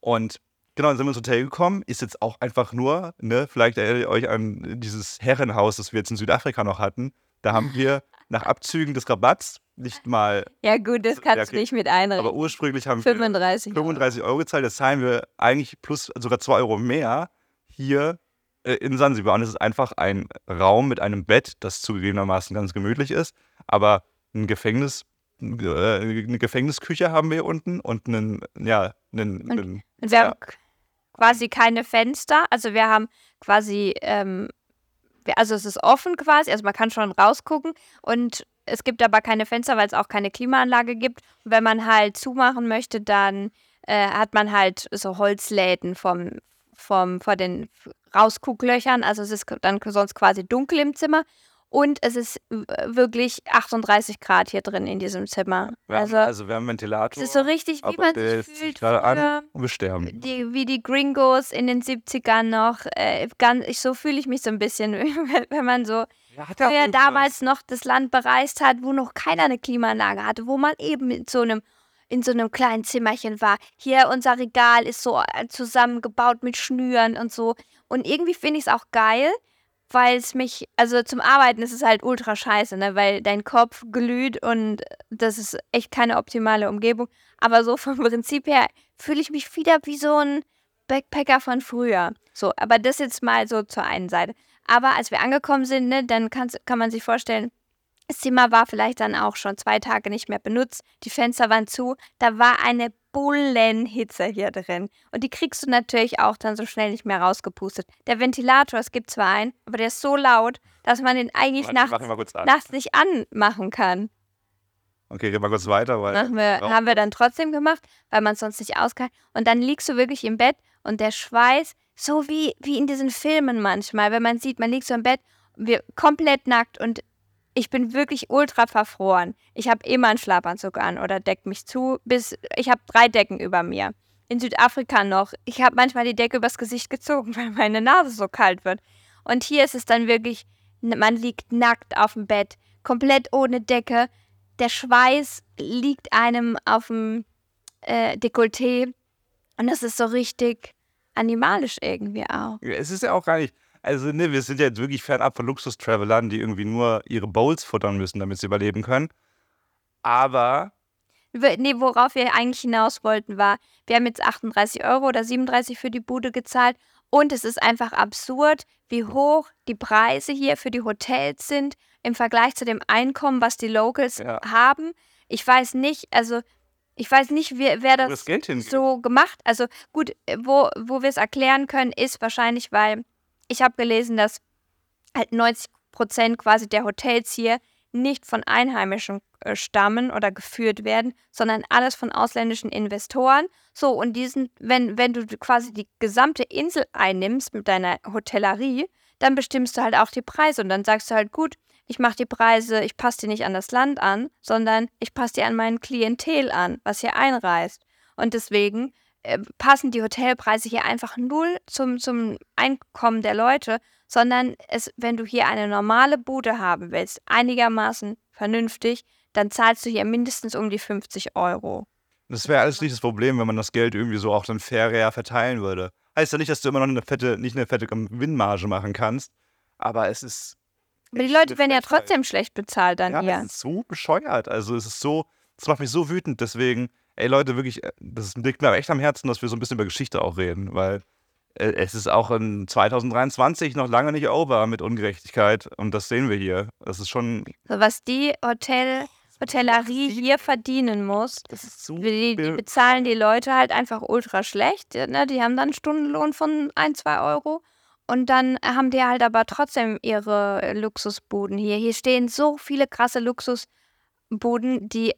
Und genau, dann sind wir ins Hotel gekommen. Ist jetzt auch einfach nur, ne, vielleicht erinnert ihr euch an dieses Herrenhaus, das wir jetzt in Südafrika noch hatten. Da haben wir nach Abzügen des Rabatts nicht mal, ja gut, das kannst du nicht mit aber einrechnen. ursprünglich haben wir 35. 35 Euro gezahlt. Das zahlen wir eigentlich plus sogar 2 Euro mehr hier äh, in Sansibar. Und es ist einfach ein Raum mit einem Bett, das zugegebenermaßen ganz gemütlich ist. Aber ein Gefängnis, äh, eine Gefängnisküche haben wir hier unten und einen, ja, einen, einen Und wir ja. haben quasi keine Fenster. Also wir haben quasi, ähm, also es ist offen quasi, also man kann schon rausgucken und es gibt aber keine Fenster, weil es auch keine Klimaanlage gibt. Und wenn man halt zumachen möchte, dann äh, hat man halt so Holzläden vom, vom, vor den Rausgucklöchern. Also es ist dann sonst quasi dunkel im Zimmer. Und es ist wirklich 38 Grad hier drin in diesem Zimmer. wir haben, Also, also wir haben Ventilator. es ist so richtig, wie man sich fühlt gerade an und wir sterben. die, wie die Gringos in den 70ern noch. Äh, ganz, ich, so fühle ich mich so ein bisschen, <laughs> wenn- man so Ja, früher damals noch das Land bereist hat, wo noch keiner eine Klimaanlage hatte, wo man eben in so einem in so einem kleinen Zimmerchen war. Hier unser Regal ist so äh, zusammengebaut mit Schnüren und so. Und irgendwie finde ich es auch geil, weil es mich, also zum Arbeiten ist es halt ultra scheiße, ne? weil dein Kopf glüht und das ist echt keine optimale Umgebung. Aber so vom <laughs> Prinzip her fühle ich mich wieder wie so ein Backpacker von früher. So, aber das jetzt mal so zur einen Seite. Aber als wir angekommen sind, ne, dann kann man sich vorstellen, das Zimmer war vielleicht dann auch schon zwei Tage nicht mehr benutzt. Die Fenster waren zu. Da war eine Bullenhitze hier drin. Und die kriegst du natürlich auch dann so schnell nicht mehr rausgepustet. Der Ventilator, es gibt zwar einen, aber der ist so laut, dass man den eigentlich Warte, nachts, an. nachts nicht anmachen kann. Okay, gehen wir kurz weiter, weil. Wir, haben wir dann trotzdem gemacht, weil man es sonst nicht auskam. Und dann liegst du wirklich im Bett und der Schweiß, so wie, wie in diesen Filmen manchmal, wenn man sieht, man liegt so im Bett, wir komplett nackt und ich bin wirklich ultra verfroren. Ich habe immer einen Schlafanzug an oder deck mich zu, bis ich habe drei Decken über mir. in Südafrika noch. Ich habe manchmal die Decke übers Gesicht gezogen, <laughs> weil meine Nase so kalt wird. Und hier ist es dann wirklich, man liegt nackt auf dem Bett, komplett ohne Decke. Der Schweiß liegt einem auf dem äh, Dekolleté. Und das ist so richtig animalisch irgendwie auch. Es ist ja auch gar nicht. Also, ne, wir sind ja jetzt wirklich fernab von Luxus-Travelern, die irgendwie nur ihre Bowls futtern müssen, damit sie überleben können. Aber Nee, worauf wir eigentlich hinaus wollten, war, wir haben jetzt 38 Euro oder 37 für die Bude gezahlt und es ist einfach absurd, wie hoch die Preise hier für die Hotels sind im Vergleich zu dem Einkommen, was die Locals Ja. haben. Ich weiß nicht, also ich weiß nicht, wer, wer das das so gemacht. Also gut, wo, wo wir es erklären können, ist wahrscheinlich, weil ich habe gelesen, dass halt 90 Prozent quasi der Hotels hier nicht von Einheimischen äh, stammen oder geführt werden, sondern alles von ausländischen Investoren. So, und diesen, wenn, wenn du quasi die gesamte Insel einnimmst mit deiner Hotellerie, dann bestimmst du halt auch die Preise und dann sagst du halt, gut, ich mache die Preise, ich passe die nicht an das Land an, sondern ich passe die an mein Klientel an, was hier einreist. Und deswegen passen die Hotelpreise hier einfach null zum, zum Einkommen der Leute, sondern es, wenn du hier eine normale Bude haben willst, einigermaßen vernünftig, dann zahlst du hier mindestens um die 50 Euro. Das wäre alles nicht das Problem, wenn man das Geld irgendwie so auch dann fairer verteilen würde. Heißt ja nicht, dass du immer noch eine fette, nicht eine fette Gewinnmarge machen kannst, aber es ist. Aber die Leute werden ja trotzdem schlecht bezahlt dann Ja, hier. es ist so bescheuert. Also es ist so, es macht mich so wütend. Deswegen, ey Leute, wirklich, äh, das liegt mir aber echt am Herzen, dass wir so ein bisschen über Geschichte auch reden, weil äh, es ist auch in 2023 noch lange nicht over mit Ungerechtigkeit und das sehen wir hier. Das ist schon, So, was die Hotel, Hotellerie hier verdienen muss, das ist so. die, die be- bezahlen die Leute halt einfach ultra schlecht. Ne? Die haben dann einen Stundenlohn von 1, 2 Euro. Und dann haben die halt aber trotzdem ihre äh, Luxusbuden hier. Hier stehen so viele krasse Luxusbuden, die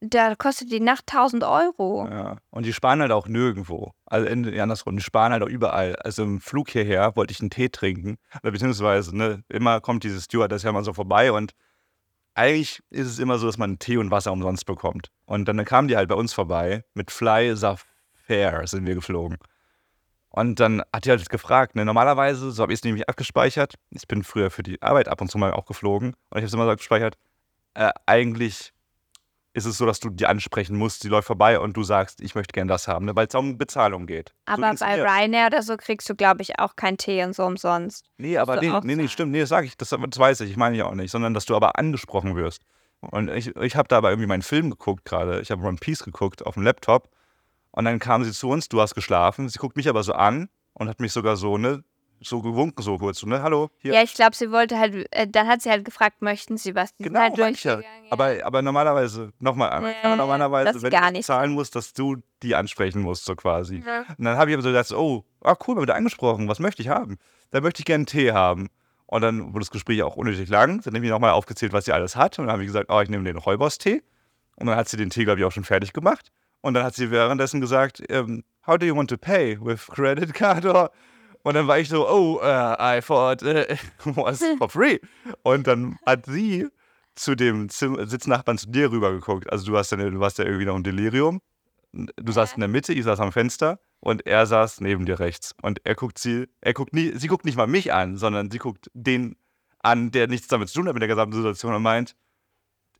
da kostet die Nacht 1000 Euro. Ja. Und die sparen halt auch nirgendwo. Also in, ja, andersrum, die sparen halt auch überall. Also im Flug hierher wollte ich einen Tee trinken, oder beziehungsweise ne, immer kommt dieses Stewardess ja mal so vorbei und eigentlich ist es immer so, dass man Tee und Wasser umsonst bekommt. Und dann kamen die halt bei uns vorbei mit Fly Fair sind wir geflogen. Und dann hat die halt gefragt, ne, normalerweise, so habe ich es nämlich abgespeichert, ich bin früher für die Arbeit ab und zu mal auch geflogen und ich habe es immer so abgespeichert, äh, eigentlich ist es so, dass du die ansprechen musst, die läuft vorbei und du sagst, ich möchte gern das haben, ne, weil es um Bezahlung geht. So Aber ging's bei. Ryanair oder so kriegst du, glaube ich, auch keinen Tee und so umsonst. Nee, aber nee, nee, nee, stimmt, nee, das sage ich, das, das weiß ich, ich meine ich auch nicht, sondern dass du aber angesprochen wirst. Und ich, ich habe da aber irgendwie meinen Film geguckt gerade, ich habe One Piece geguckt auf dem Laptop und dann kam sie zu uns, du hast geschlafen, sie guckt mich aber so an und hat mich sogar so, ne, so gewunken so kurz, ne, hallo, hier. Ja, ich glaube, sie wollte halt, äh, dann hat sie halt gefragt, möchten Sie was? Die Genau, halt ich ja. Aber, aber normalerweise, nochmal einmal, Nee, normalerweise, wenn gar du nicht. zahlen musst, dass du die ansprechen musst, so quasi. Ja. Und dann habe ich aber so gedacht, oh, ah, cool, wir haben angesprochen, was möchte ich haben? Dann möchte ich gerne einen Tee haben. Und dann wurde das Gespräch auch unnötig lang. Dann habe ich nochmal aufgezählt, was sie alles hat. Und dann habe ich gesagt, oh, ich nehme den Räubers-Tee. Und dann hat sie den Tee, glaube ich, auch schon fertig gemacht. Und dann hat sie währenddessen gesagt, ähm, how do you want to pay? With credit card or? Und dann war ich so, oh, uh, I thought it <laughs> was for free. Und dann hat sie zu dem Zim Sitznachbarn zu dir rübergeguckt. Also du, hast ja, du warst ja irgendwie noch im Delirium. Du saßt in der Mitte, ich saß am Fenster und er saß neben dir rechts. Und er guckt sie, er guckt nie, sie guckt nicht mal mich an, sondern sie guckt den an, der nichts damit zu tun hat mit der gesamten Situation und meint,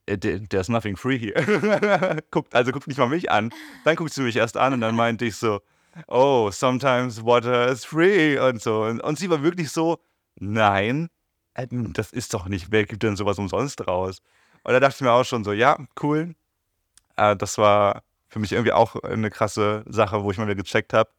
"Äh, there- there's nothing free here. <laughs> guckt, also guckt nicht mal mich an. Dann guckt sie mich erst an und dann meinte ich so, oh, sometimes water is free und so. Und, sie war wirklich so, nein, das ist doch nicht, wer gibt denn sowas umsonst raus? Und da dachte ich mir auch schon so, ja, cool. Äh, das war für mich irgendwie auch eine krasse Sache, wo ich mal wieder gecheckt habe.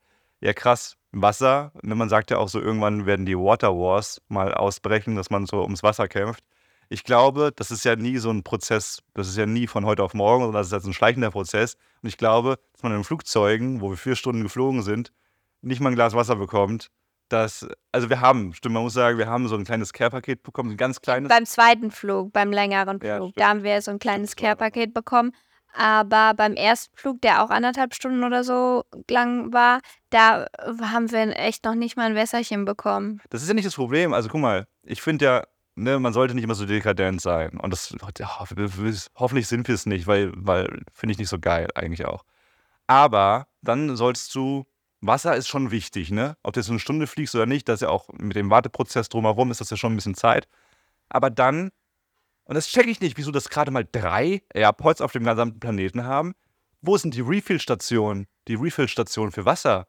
Ja, krass, Wasser. Ne, man sagt ja auch so, irgendwann werden die Water Wars mal ausbrechen, dass man so ums Wasser kämpft. Ich glaube, das ist ja nie so ein Prozess, das ist ja nie von heute auf morgen, sondern das ist jetzt ein schleichender Prozess. Und ich glaube, dass man in Flugzeugen, wo wir vier Stunden geflogen sind, nicht mal ein Glas Wasser bekommt. Das, also wir haben, stimmt, man muss sagen, wir haben so ein kleines Care-Paket bekommen, ein ganz kleines. Beim zweiten Flug, beim längeren Flug, Ja, da haben wir so ein kleines Care-Paket bekommen. Aber beim ersten Flug, der auch anderthalb Stunden oder so lang war, da haben wir echt noch nicht mal ein Wässerchen bekommen. Das ist ja nicht das Problem. Also guck mal, ich finde ja, ne, man sollte nicht immer so dekadent sein. Und das ja, hoffentlich sind wir es nicht, weil, weil finde ich nicht so geil eigentlich auch. Aber dann sollst du, Wasser ist schon wichtig, ne? Ob du jetzt eine Stunde fliegst oder nicht, das ist ja auch mit dem Warteprozess drumherum, ist das ja schon ein bisschen Zeit. Aber dann, und das checke ich nicht, wieso das gerade mal drei Airports auf dem gesamten Planeten haben. Wo sind die Refill-Stationen? Die Refill-Stationen für Wasser?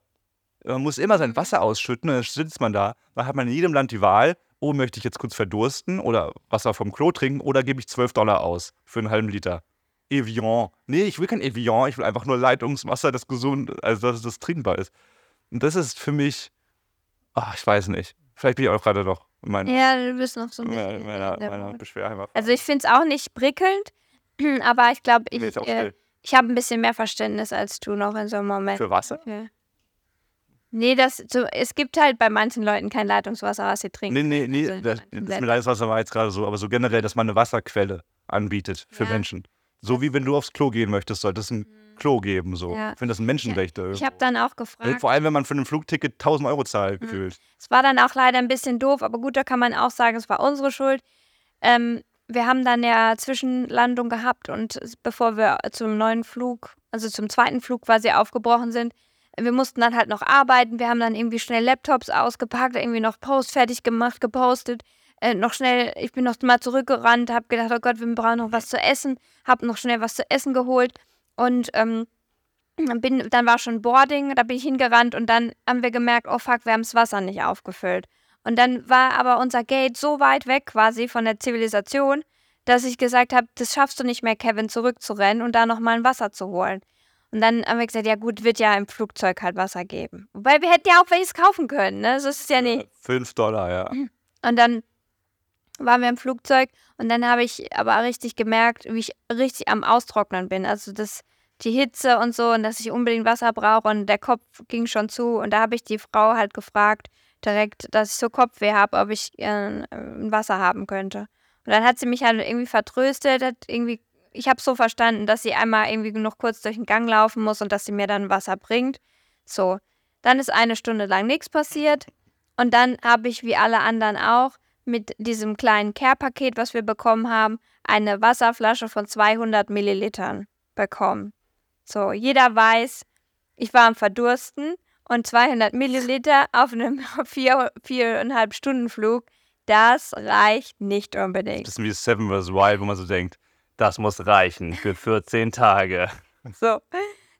Man muss immer sein Wasser ausschütten dann sitzt man da. Dann hat man in jedem Land die Wahl, oh, möchte ich jetzt kurz verdursten oder Wasser vom Klo trinken oder gebe ich 12 Dollar aus für einen halben Liter. Evian. Nee, ich will kein Evian, ich will einfach nur Leitungswasser, das gesund, also dass das trinkbar ist. Und das ist für mich, ach, ich weiß nicht. Vielleicht bin ich auch gerade noch in meiner, Ja, du bist noch so ein meiner, bisschen. meiner, meiner Mut. Beschwerheimer. Also ich finde es auch nicht prickelnd, <clears throat> aber ich glaube, ich, Nee, äh, ich habe ein bisschen mehr Verständnis als du noch in so einem Moment. Für Wasser? Ja. Nee, das, so, es gibt halt bei manchen Leuten kein Leitungswasser, was sie trinken. Nee, nee, nee, Also das, das mit Leitungswasser war jetzt gerade so, aber so generell, dass man eine Wasserquelle anbietet für Ja. Menschen. So wie wenn du aufs Klo gehen möchtest, sollte es ein Klo geben. So. Ja. Ich finde das ein Menschenrecht. Ich habe dann auch gefragt. Vor allem, wenn man für ein Flugticket 1000 Euro zahlt, gefühlt. Es war dann auch leider ein bisschen doof, aber gut, da kann man auch sagen, es war unsere Schuld. Ähm, wir haben dann ja Zwischenlandung gehabt und bevor wir zum neuen Flug, also zum zweiten Flug quasi aufgebrochen sind, wir mussten dann halt noch arbeiten. Wir haben dann irgendwie schnell Laptops ausgepackt, irgendwie noch Post fertig gemacht, gepostet. Äh, noch schnell, ich bin noch mal zurückgerannt, habe gedacht, oh Gott, wir brauchen noch was zu essen, habe noch schnell was zu essen geholt und ähm, bin, dann war schon Boarding, da bin ich hingerannt und dann haben wir gemerkt, oh fuck, wir haben das Wasser nicht aufgefüllt. Und dann war aber unser Gate so weit weg quasi von der Zivilisation, dass ich gesagt habe, das schaffst du nicht mehr, Kevin, zurückzurennen und da nochmal ein Wasser zu holen. Und dann haben wir gesagt, ja gut, wird ja im Flugzeug halt Wasser geben. Wobei wir hätten ja auch welches kaufen können, ne? So ist es ja nicht. 5 Dollar, ja. <clears throat> Und dann waren wir im Flugzeug und dann habe ich aber richtig gemerkt, wie ich richtig am Austrocknen bin. Also das, die Hitze und so und dass ich unbedingt Wasser brauche und der Kopf ging schon zu. Und da habe ich die Frau halt gefragt, direkt, dass ich so Kopfweh habe, ob ich äh, ein Wasser haben könnte. Und dann hat sie mich halt irgendwie vertröstet, hat irgendwie, ich habe so verstanden, dass sie einmal irgendwie noch kurz durch den Gang laufen muss und dass sie mir dann Wasser bringt. So, dann ist eine Stunde lang nichts passiert. Und dann habe ich, wie alle anderen auch, mit diesem kleinen Care-Paket, was wir bekommen haben, eine Wasserflasche von 200 Millilitern bekommen. So, jeder weiß, ich war am Verdursten und 200 Milliliter auf einem <laughs> vier, viereinhalb Stunden Flug, das reicht nicht unbedingt. Bisschen wie Seven vs. Wild, wo man so denkt, das muss reichen für 14 Tage. So,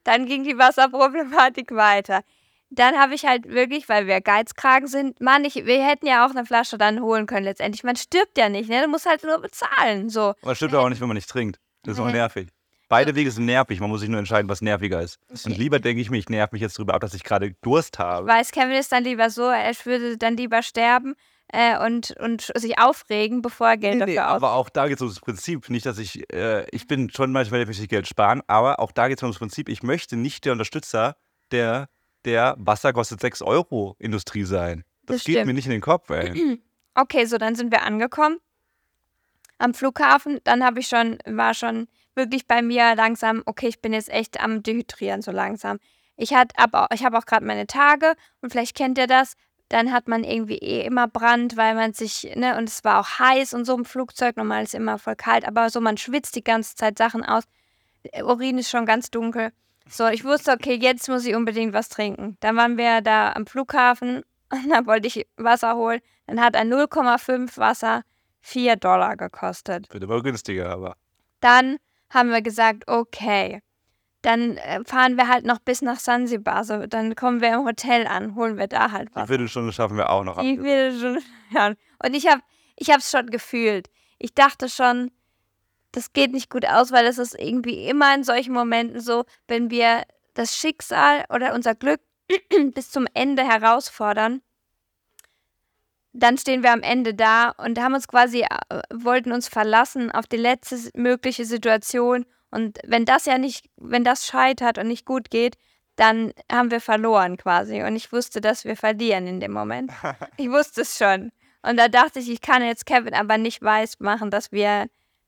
dann ging die Wasserproblematik weiter. Dann habe ich halt wirklich, weil wir Geizkragen sind, Mann, ich, wir hätten ja auch eine Flasche dann holen können letztendlich. Man stirbt ja nicht, ne? Du musst halt nur bezahlen. So. Aber das stimmt auch nicht, wenn man nicht trinkt. Das ist auch Nee. nervig. Beide Wege sind nervig, man muss sich nur entscheiden, was nerviger ist. Und lieber denke ich mir, ich nerv mich jetzt darüber ab, dass ich gerade Durst habe. Weiß Kevin ist dann lieber so, er würde dann lieber sterben äh, und, und sich aufregen, bevor er Geld Nee, nee, dafür ausgibt. aber auch da geht es ums Prinzip. Nicht, dass ich, äh, ich bin schon manchmal der möchte Geld sparen, aber auch da geht es ums Prinzip. Ich möchte nicht der Unterstützer der, der Wasser kostet 6 Euro Industrie sein. Das, Das geht stimmt. mir nicht in den Kopf, ey. <clears throat> Okay, so dann sind wir angekommen am Flughafen. Dann habe ich schon, war schon wirklich bei mir langsam, okay, ich bin jetzt echt am Dehydrieren so langsam. Ich hat ich habe auch gerade meine Tage und vielleicht kennt ihr das. Dann hat man irgendwie eh immer Brand, weil man sich, ne, und es war auch heiß und so im Flugzeug. Normal ist immer voll kalt, aber so, man schwitzt die ganze Zeit Sachen aus. Der Urin ist schon ganz dunkel. So, ich wusste, okay, jetzt muss ich unbedingt was trinken. Dann waren wir da am Flughafen <laughs> und da wollte ich Wasser holen. Dann hat ein 0,5 Wasser 4 Dollar gekostet. Wird aber günstiger, aber. Dann haben wir gesagt, okay, dann äh, fahren wir halt noch bis nach Sansibar. So, dann kommen wir im Hotel an, holen wir da halt Die was. Viertelstunde schaffen wir auch noch. Will schon, <laughs> ja. Und ich habe ich es schon gefühlt. Ich dachte schon, das geht nicht gut aus, weil es ist irgendwie immer in solchen Momenten so, wenn wir das Schicksal oder unser Glück <clears throat> bis zum Ende herausfordern, dann stehen wir am Ende da und haben uns quasi, äh, wollten uns verlassen auf die letzte mögliche Situation. Und wenn das ja nicht, wenn das scheitert und nicht gut geht, dann haben wir verloren quasi. Und ich wusste, dass wir verlieren in dem Moment. <laughs> Ich wusste es schon. Und da dachte ich, ich kann jetzt Kevin aber nicht weiß machen, dass wir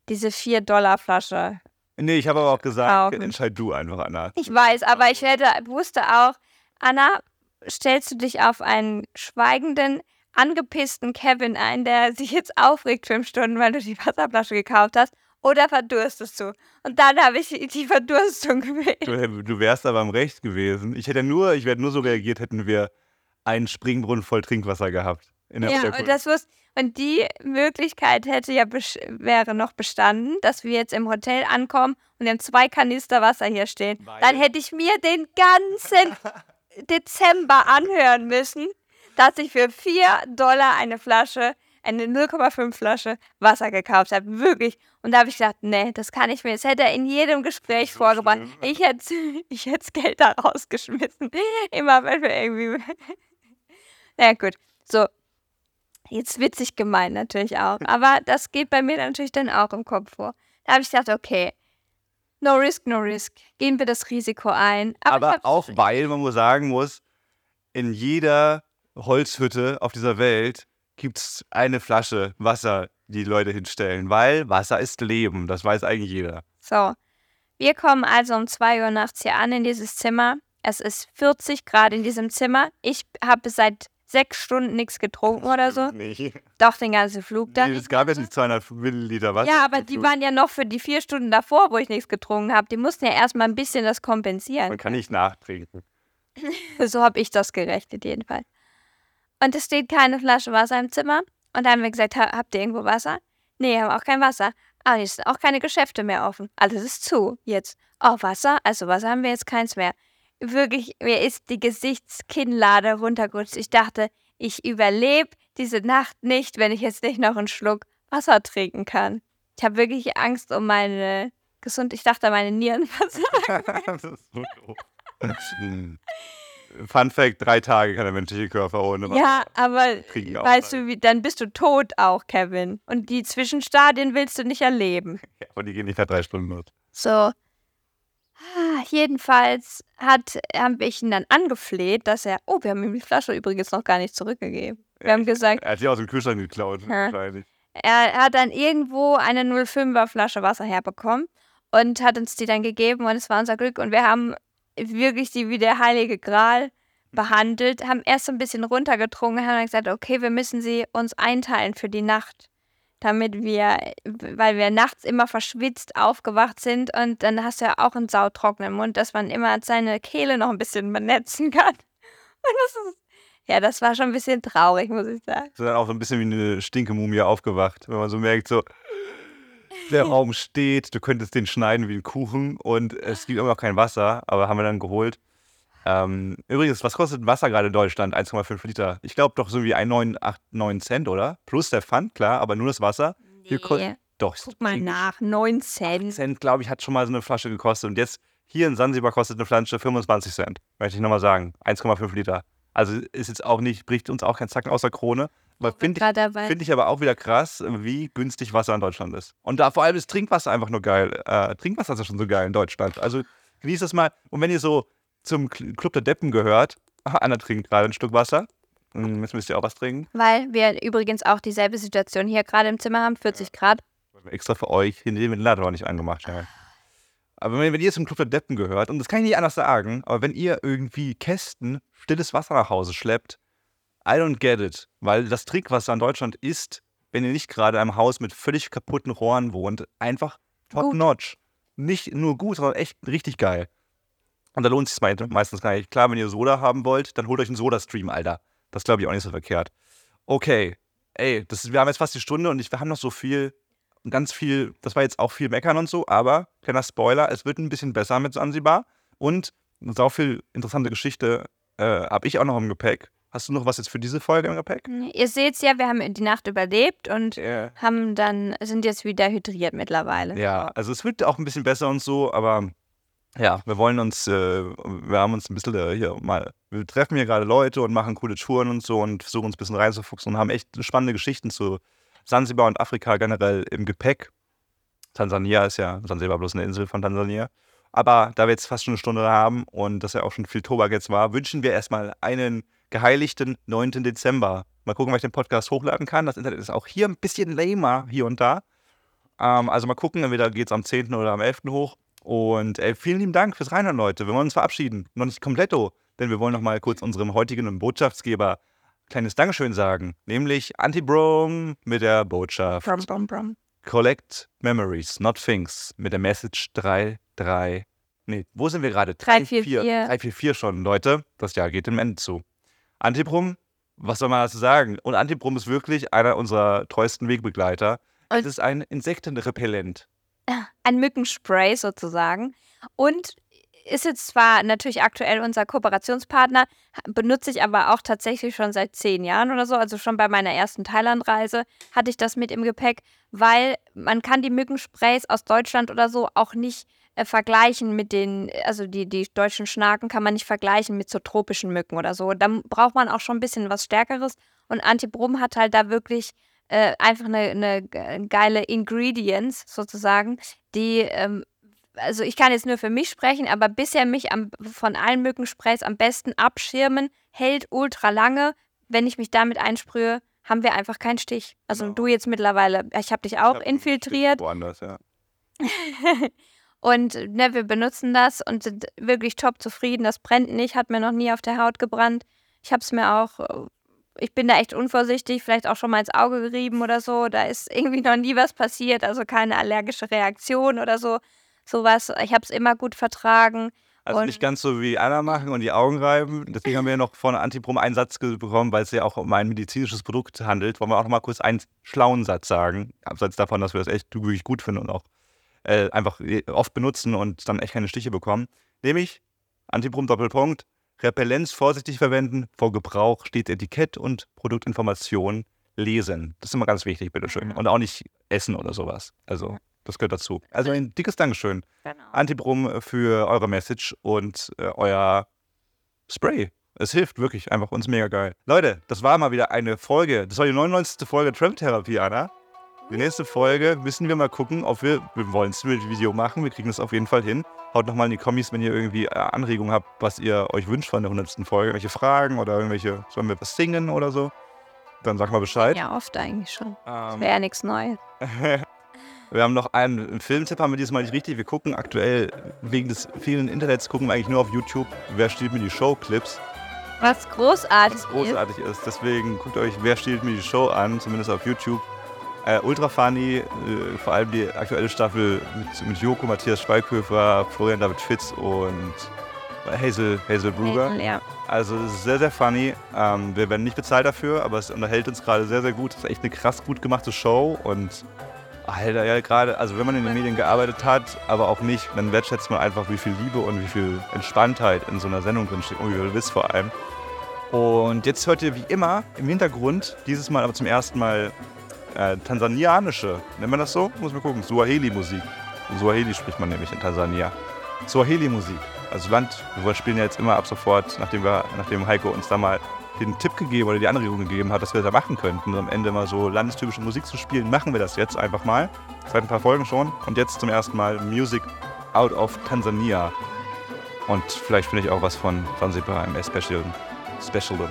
diese 4-Dollar-Flasche. Nee, ich habe aber auch gesagt, entscheid du einfach, Anna. Ich weiß, aber ich hätte, wusste auch, Anna, stellst du dich auf einen schweigenden, angepissten Kevin ein, der sich jetzt aufregt fünf Stunden, weil du die Wasserflasche gekauft hast? Oder verdurstest du? Und dann habe ich die Verdurstung gewählt. Du, du wärst aber im Recht gewesen. Ich hätte nur, ich wäre nur so reagiert, hätten wir einen Springbrunnen voll Trinkwasser gehabt. In der Ja, Unterkunft. und, das wus- und die Möglichkeit hätte ja wäre noch bestanden, dass wir jetzt im Hotel ankommen und wir haben zwei Kanister Wasser hier stehen. Weil? Dann hätte ich mir den ganzen <laughs> Dezember anhören müssen, dass ich für 4 Dollar eine Flasche, eine 0,5 Flasche Wasser gekauft habe. Wirklich. Und da habe ich gedacht, nee, das kann ich mir. Das hätte er in jedem Gespräch So vorgebracht. schlimm. Ich hätte <laughs> ich hätte Geld da rausgeschmissen. <laughs> Immer wenn wir irgendwie. <laughs> naja, gut. So. Jetzt witzig gemeint natürlich auch. Aber das geht bei mir natürlich dann auch im Kopf vor. Da habe ich gedacht, okay, no risk, no risk. Gehen wir das Risiko ein. Aber, Aber auch, weil man muss sagen muss, in jeder Holzhütte auf dieser Welt gibt es eine Flasche Wasser, die, Leute hinstellen. Weil Wasser ist Leben. Das weiß eigentlich jeder. So. Wir kommen also um 2 Uhr nachts hier an in dieses Zimmer. Es ist 40 Grad in diesem Zimmer. Ich habe seit sechs Stunden nichts getrunken oder so. Nee. Doch den ganzen Flug dann. Nee, es gab jetzt nicht 200 Milliliter Wasser. ja, aber die waren ja noch für die vier Stunden davor, wo ich nichts getrunken habe. Die mussten ja erstmal ein bisschen das kompensieren. Man kann nicht nachtrinken. <laughs> So habe ich das gerechnet, jedenfalls. Und es steht keine Flasche Wasser im Zimmer. Und da haben wir gesagt, ha habt ihr irgendwo Wasser? Nee, haben auch kein Wasser. Ah, es sind auch keine Geschäfte mehr offen. Alles ist zu jetzt. Oh, Wasser? Also Wasser haben wir jetzt keins mehr. Wirklich, mir ist die Gesichtskinnlade runtergerutscht. Ich dachte, ich überlebe diese Nacht nicht, wenn ich jetzt nicht noch einen Schluck Wasser trinken kann. Ich habe wirklich Angst um meine Gesundheit. Ich dachte, meine Nieren versagen. <laughs> das ist so doof. <laughs> Fun Fact: drei Tage kann der menschliche Körper ohne Wasser. Ja, aber weißt du, wie, dann bist du tot auch, Kevin. Und die Zwischenstadien willst du nicht erleben. <laughs> Ja, aber die gehen nicht nach drei Stunden los. So. Ah, Jedenfalls hat, habe ich ihn dann angefleht, dass er. Oh, wir haben ihm die Flasche übrigens noch gar nicht zurückgegeben. Wir haben gesagt, Er hat sie aus dem Kühlschrank geklaut. Ja. wahrscheinlich. er, er hat dann irgendwo eine 05er Flasche Wasser herbekommen und hat uns die dann gegeben und es war unser Glück und wir haben wirklich die wie der heilige Gral behandelt, haben erst so ein bisschen runtergetrunken, haben gesagt, okay, wir müssen sie uns einteilen für die Nacht, damit wir, weil wir nachts immer verschwitzt aufgewacht sind und dann hast du ja auch einen sautrockenen Mund, dass man immer seine Kehle noch ein bisschen benetzen kann. <laughs> Das ist, ja, das war schon ein bisschen traurig, muss ich sagen. Ist dann auch so ein bisschen wie eine Stinkemumie aufgewacht, wenn man so merkt, so der Raum steht, du könntest den schneiden wie einen Kuchen und es gibt immer noch kein Wasser, aber haben wir dann geholt. Ähm, übrigens, was kostet Wasser gerade in Deutschland? 1,5 Liter. Ich glaube doch so wie 1,9 Cent, oder? Plus der Pfand, klar, aber nur das Wasser. Hier Nee. Doch, Guck mal nach, 9 Cent. Cent, glaube ich, hat schon mal so eine Flasche gekostet. Und jetzt hier in Sansibar kostet eine Flasche 25 Cent. Möchte ich nochmal sagen. 1,5 Liter. Also ist jetzt auch nicht, bricht uns auch kein Zacken aus der Krone. Finde ich. Finde ich aber auch wieder krass, wie günstig Wasser in Deutschland ist. Und da vor allem ist Trinkwasser einfach nur geil. Äh, Trinkwasser ist ja schon so geil in Deutschland. Also genießt das mal. Und wenn ihr so zum Cl- Club der Deppen gehört, <laughs> Anna trinkt gerade ein Stück Wasser. Hm, Jetzt müsst ihr auch was trinken. Weil wir übrigens auch dieselbe Situation hier gerade im Zimmer haben, 40 Grad. Weil wir Extra für euch hier den Ventilator nicht angemacht haben. Aber wenn, wenn ihr zum Club der Deppen gehört, und das kann ich nicht anders sagen, aber wenn ihr irgendwie Kästen stilles Wasser nach Hause schleppt, I don't get it. Weil das Trinkwasser in Deutschland ist, wenn ihr nicht gerade in einem Haus mit völlig kaputten Rohren wohnt, einfach top Gut. notch. Nicht nur gut, sondern echt richtig geil. Und da lohnt es sich meistens gar nicht. Klar, wenn ihr Soda haben wollt, dann holt euch einen Soda-Stream, Alter. Das glaube ich auch nicht so verkehrt. Okay, ey, das wir haben jetzt fast die Stunde und ich, wir haben noch so viel, ganz viel, das war jetzt auch viel Meckern und so, aber, kleiner Spoiler, es wird ein bisschen besser mit Sansibar und sau viel interessante Geschichte äh, habe ich auch noch im Gepäck. Hast du noch was jetzt für diese Folge im Gepäck? Ihr seht ja, wir haben die Nacht überlebt und Ja. haben dann, sind jetzt wieder hydriert mittlerweile. Ja, also es wird auch ein bisschen besser und so, aber ja, wir wollen uns, äh, wir haben uns ein bisschen äh, hier mal, wir treffen hier gerade Leute und machen coole Touren und so und versuchen uns ein bisschen reinzufuchsen und haben echt spannende Geschichten zu Sansibar und Afrika generell im Gepäck. Tansania ist ja, Sansibar bloß eine Insel von Tansania. Aber da wir jetzt fast schon eine Stunde haben und das ja auch schon viel Tobak jetzt war, wünschen wir erstmal einen geheiligten 9. Dezember. Mal gucken, wann ich den Podcast hochladen kann. Das Internet ist auch hier ein bisschen lamer, hier und da. Ähm, also mal gucken, entweder geht es am 10. oder am 11. hoch. Und ey, vielen lieben Dank fürs Reinhören, Leute. Wir wollen uns verabschieden. Noch nicht kompletto, denn wir wollen noch mal kurz unserem heutigen Botschaftsgeber ein kleines Dankeschön sagen. Nämlich Antibrom mit der Botschaft. Brum, brum, brum. Collect Memories, not Things, mit der Message 3.3. Nee, wo sind wir gerade? 344. 344 schon, Leute. Das Jahr geht dem Ende zu. Antiprum, was soll man dazu sagen? Und Antiprum ist wirklich einer unserer treuesten Wegbegleiter. Und- Es ist ein Insektenrepellent. Ein Mückenspray sozusagen. Und ist jetzt zwar natürlich aktuell unser Kooperationspartner, benutze ich aber auch tatsächlich schon seit zehn Jahren oder so. Also schon bei meiner ersten Thailandreise hatte ich das mit im Gepäck, weil man kann die Mückensprays aus Deutschland oder so auch nicht äh, vergleichen mit den, also die, die deutschen Schnaken kann man nicht vergleichen mit so tropischen Mücken oder so. Da braucht man auch schon ein bisschen was Stärkeres. Und Antibrum hat halt da wirklich äh, einfach eine, eine ge- geile Ingredients sozusagen, die, ähm, also ich kann jetzt nur für mich sprechen, aber bisher mich am, von allen Mückensprays am besten abschirmen, hält ultra lange. Wenn ich mich damit einsprühe, haben wir einfach keinen Stich. Also Genau. du jetzt mittlerweile, ich habe dich auch Ich hab infiltriert Woanders, ja. <laughs> und ne, wir benutzen das und sind wirklich top zufrieden. Das brennt nicht, hat mir noch nie auf der Haut gebrannt. Ich habe es mir auch, äh, ich bin da echt unvorsichtig, vielleicht auch schon mal ins Auge gerieben oder so. Da ist irgendwie noch nie was passiert, also keine allergische Reaktion oder so. Sowas. Ich habe es immer gut vertragen. Also Und- nicht ganz so wie Anna machen und die Augen reiben. Deswegen haben wir ja noch von Antiprom einen Satz bekommen, weil es ja auch um ein medizinisches Produkt handelt. Wollen wir auch noch mal kurz einen schlauen Satz sagen. Abseits davon, dass wir das echt wirklich gut finden und auch äh, einfach oft benutzen und dann echt keine Stiche bekommen. Nämlich Antiprom Doppelpunkt. Repellenz vorsichtig verwenden, vor Gebrauch steht Etikett und Produktinformation lesen. Das ist immer ganz wichtig, bitteschön. Und auch nicht essen oder sowas. Also, das gehört dazu. Also ein dickes Dankeschön. Genau. Antibrum für eure Message und äh, euer Spray. Es hilft wirklich einfach uns mega geil. Leute, das war mal wieder eine Folge. Das war die 99. Folge Tramp Therapie, Anna. Die nächste Folge müssen wir mal gucken, ob wir, wir wollen ein Video machen. Wir kriegen das auf jeden Fall hin. Haut nochmal in die Kommis, wenn ihr irgendwie äh, Anregungen habt, was ihr euch wünscht von der 100. Folge. Irgendwelche Fragen oder irgendwelche, sollen wir was singen oder so? Dann sag mal Bescheid. Ja, oft eigentlich schon. Ähm, Wäre ja nichts Neues. <laughs> Wir haben noch einen, Filmtipp, haben wir diesmal nicht richtig. Wir gucken aktuell, wegen des vielen Internets, gucken wir eigentlich nur auf YouTube. Wer stiehlt mir die Show-Clips? Was großartig Was großartig ist. Deswegen guckt euch Wer stiehlt mir die Show an, zumindest auf YouTube. Äh, ultra funny, äh, vor allem die aktuelle Staffel mit, mit Joko, Matthias Schweighöfer, Florian David Fitz und Hazel, Hazel. Brugger. Ja. Also es ist sehr, sehr funny. Ähm, wir werden nicht bezahlt dafür, aber es unterhält uns gerade sehr, sehr gut. Es ist echt eine krass gut gemachte Show und Alter, ja gerade, also wenn man in den Medien gearbeitet hat, aber auch nicht, dann wertschätzt man einfach, wie viel Liebe und wie viel Entspanntheit in so einer Sendung drinsteht und wie viel Wiss vor allem. Und jetzt hört ihr wie immer im Hintergrund, dieses Mal aber zum ersten Mal äh, tansanianische, nennt man das so? Muss man gucken, Suaheli-Musik. Suaheli spricht man nämlich in Tansania. Suaheli-Musik. Also Land, wir spielen ja jetzt immer ab sofort, nachdem, wir, nachdem Heiko uns da mal den Tipp gegeben oder die Anregung gegeben hat, dass wir das da machen könnten, am Ende mal so landestypische Musik zu spielen, machen wir das jetzt einfach mal. Seit ein paar Folgen schon. Und jetzt zum ersten Mal Music out of Tansania. Und vielleicht finde ich auch was von Zanzibar im Special. Special.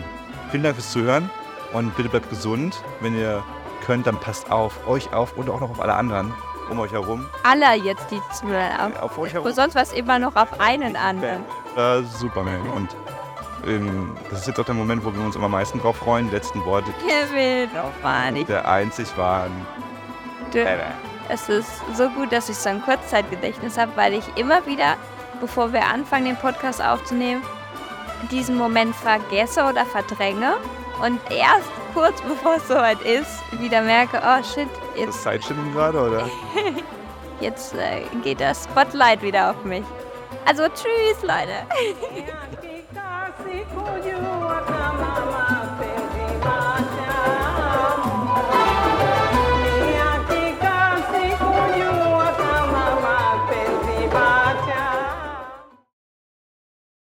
Vielen Dank fürs Zuhören und bitte bleibt gesund. Wenn ihr könnt, dann passt auf euch auf und auch noch auf alle anderen um euch herum. Alle jetzt, die zuhören. Auf euch herum. sonst was immer noch auf einen anderen. Äh, Superman. Und ähm, das ist jetzt auch der Moment, wo wir uns am meisten drauf freuen. Die letzten Worte Kevin, oh Mann, der einzig waren. es ist so gut, dass ich so ein Kurzzeitgedächtnis habe, weil ich immer wieder, bevor wir anfangen, den Podcast aufzunehmen, diesen Moment vergesse oder verdränge und erst kurz bevor es soweit ist, wieder merke, oh shit, jetzt. Das Zeitschinden gerade, oder? <laughs> jetzt äh, geht das Spotlight wieder auf mich. Also tschüss, Leute. <laughs>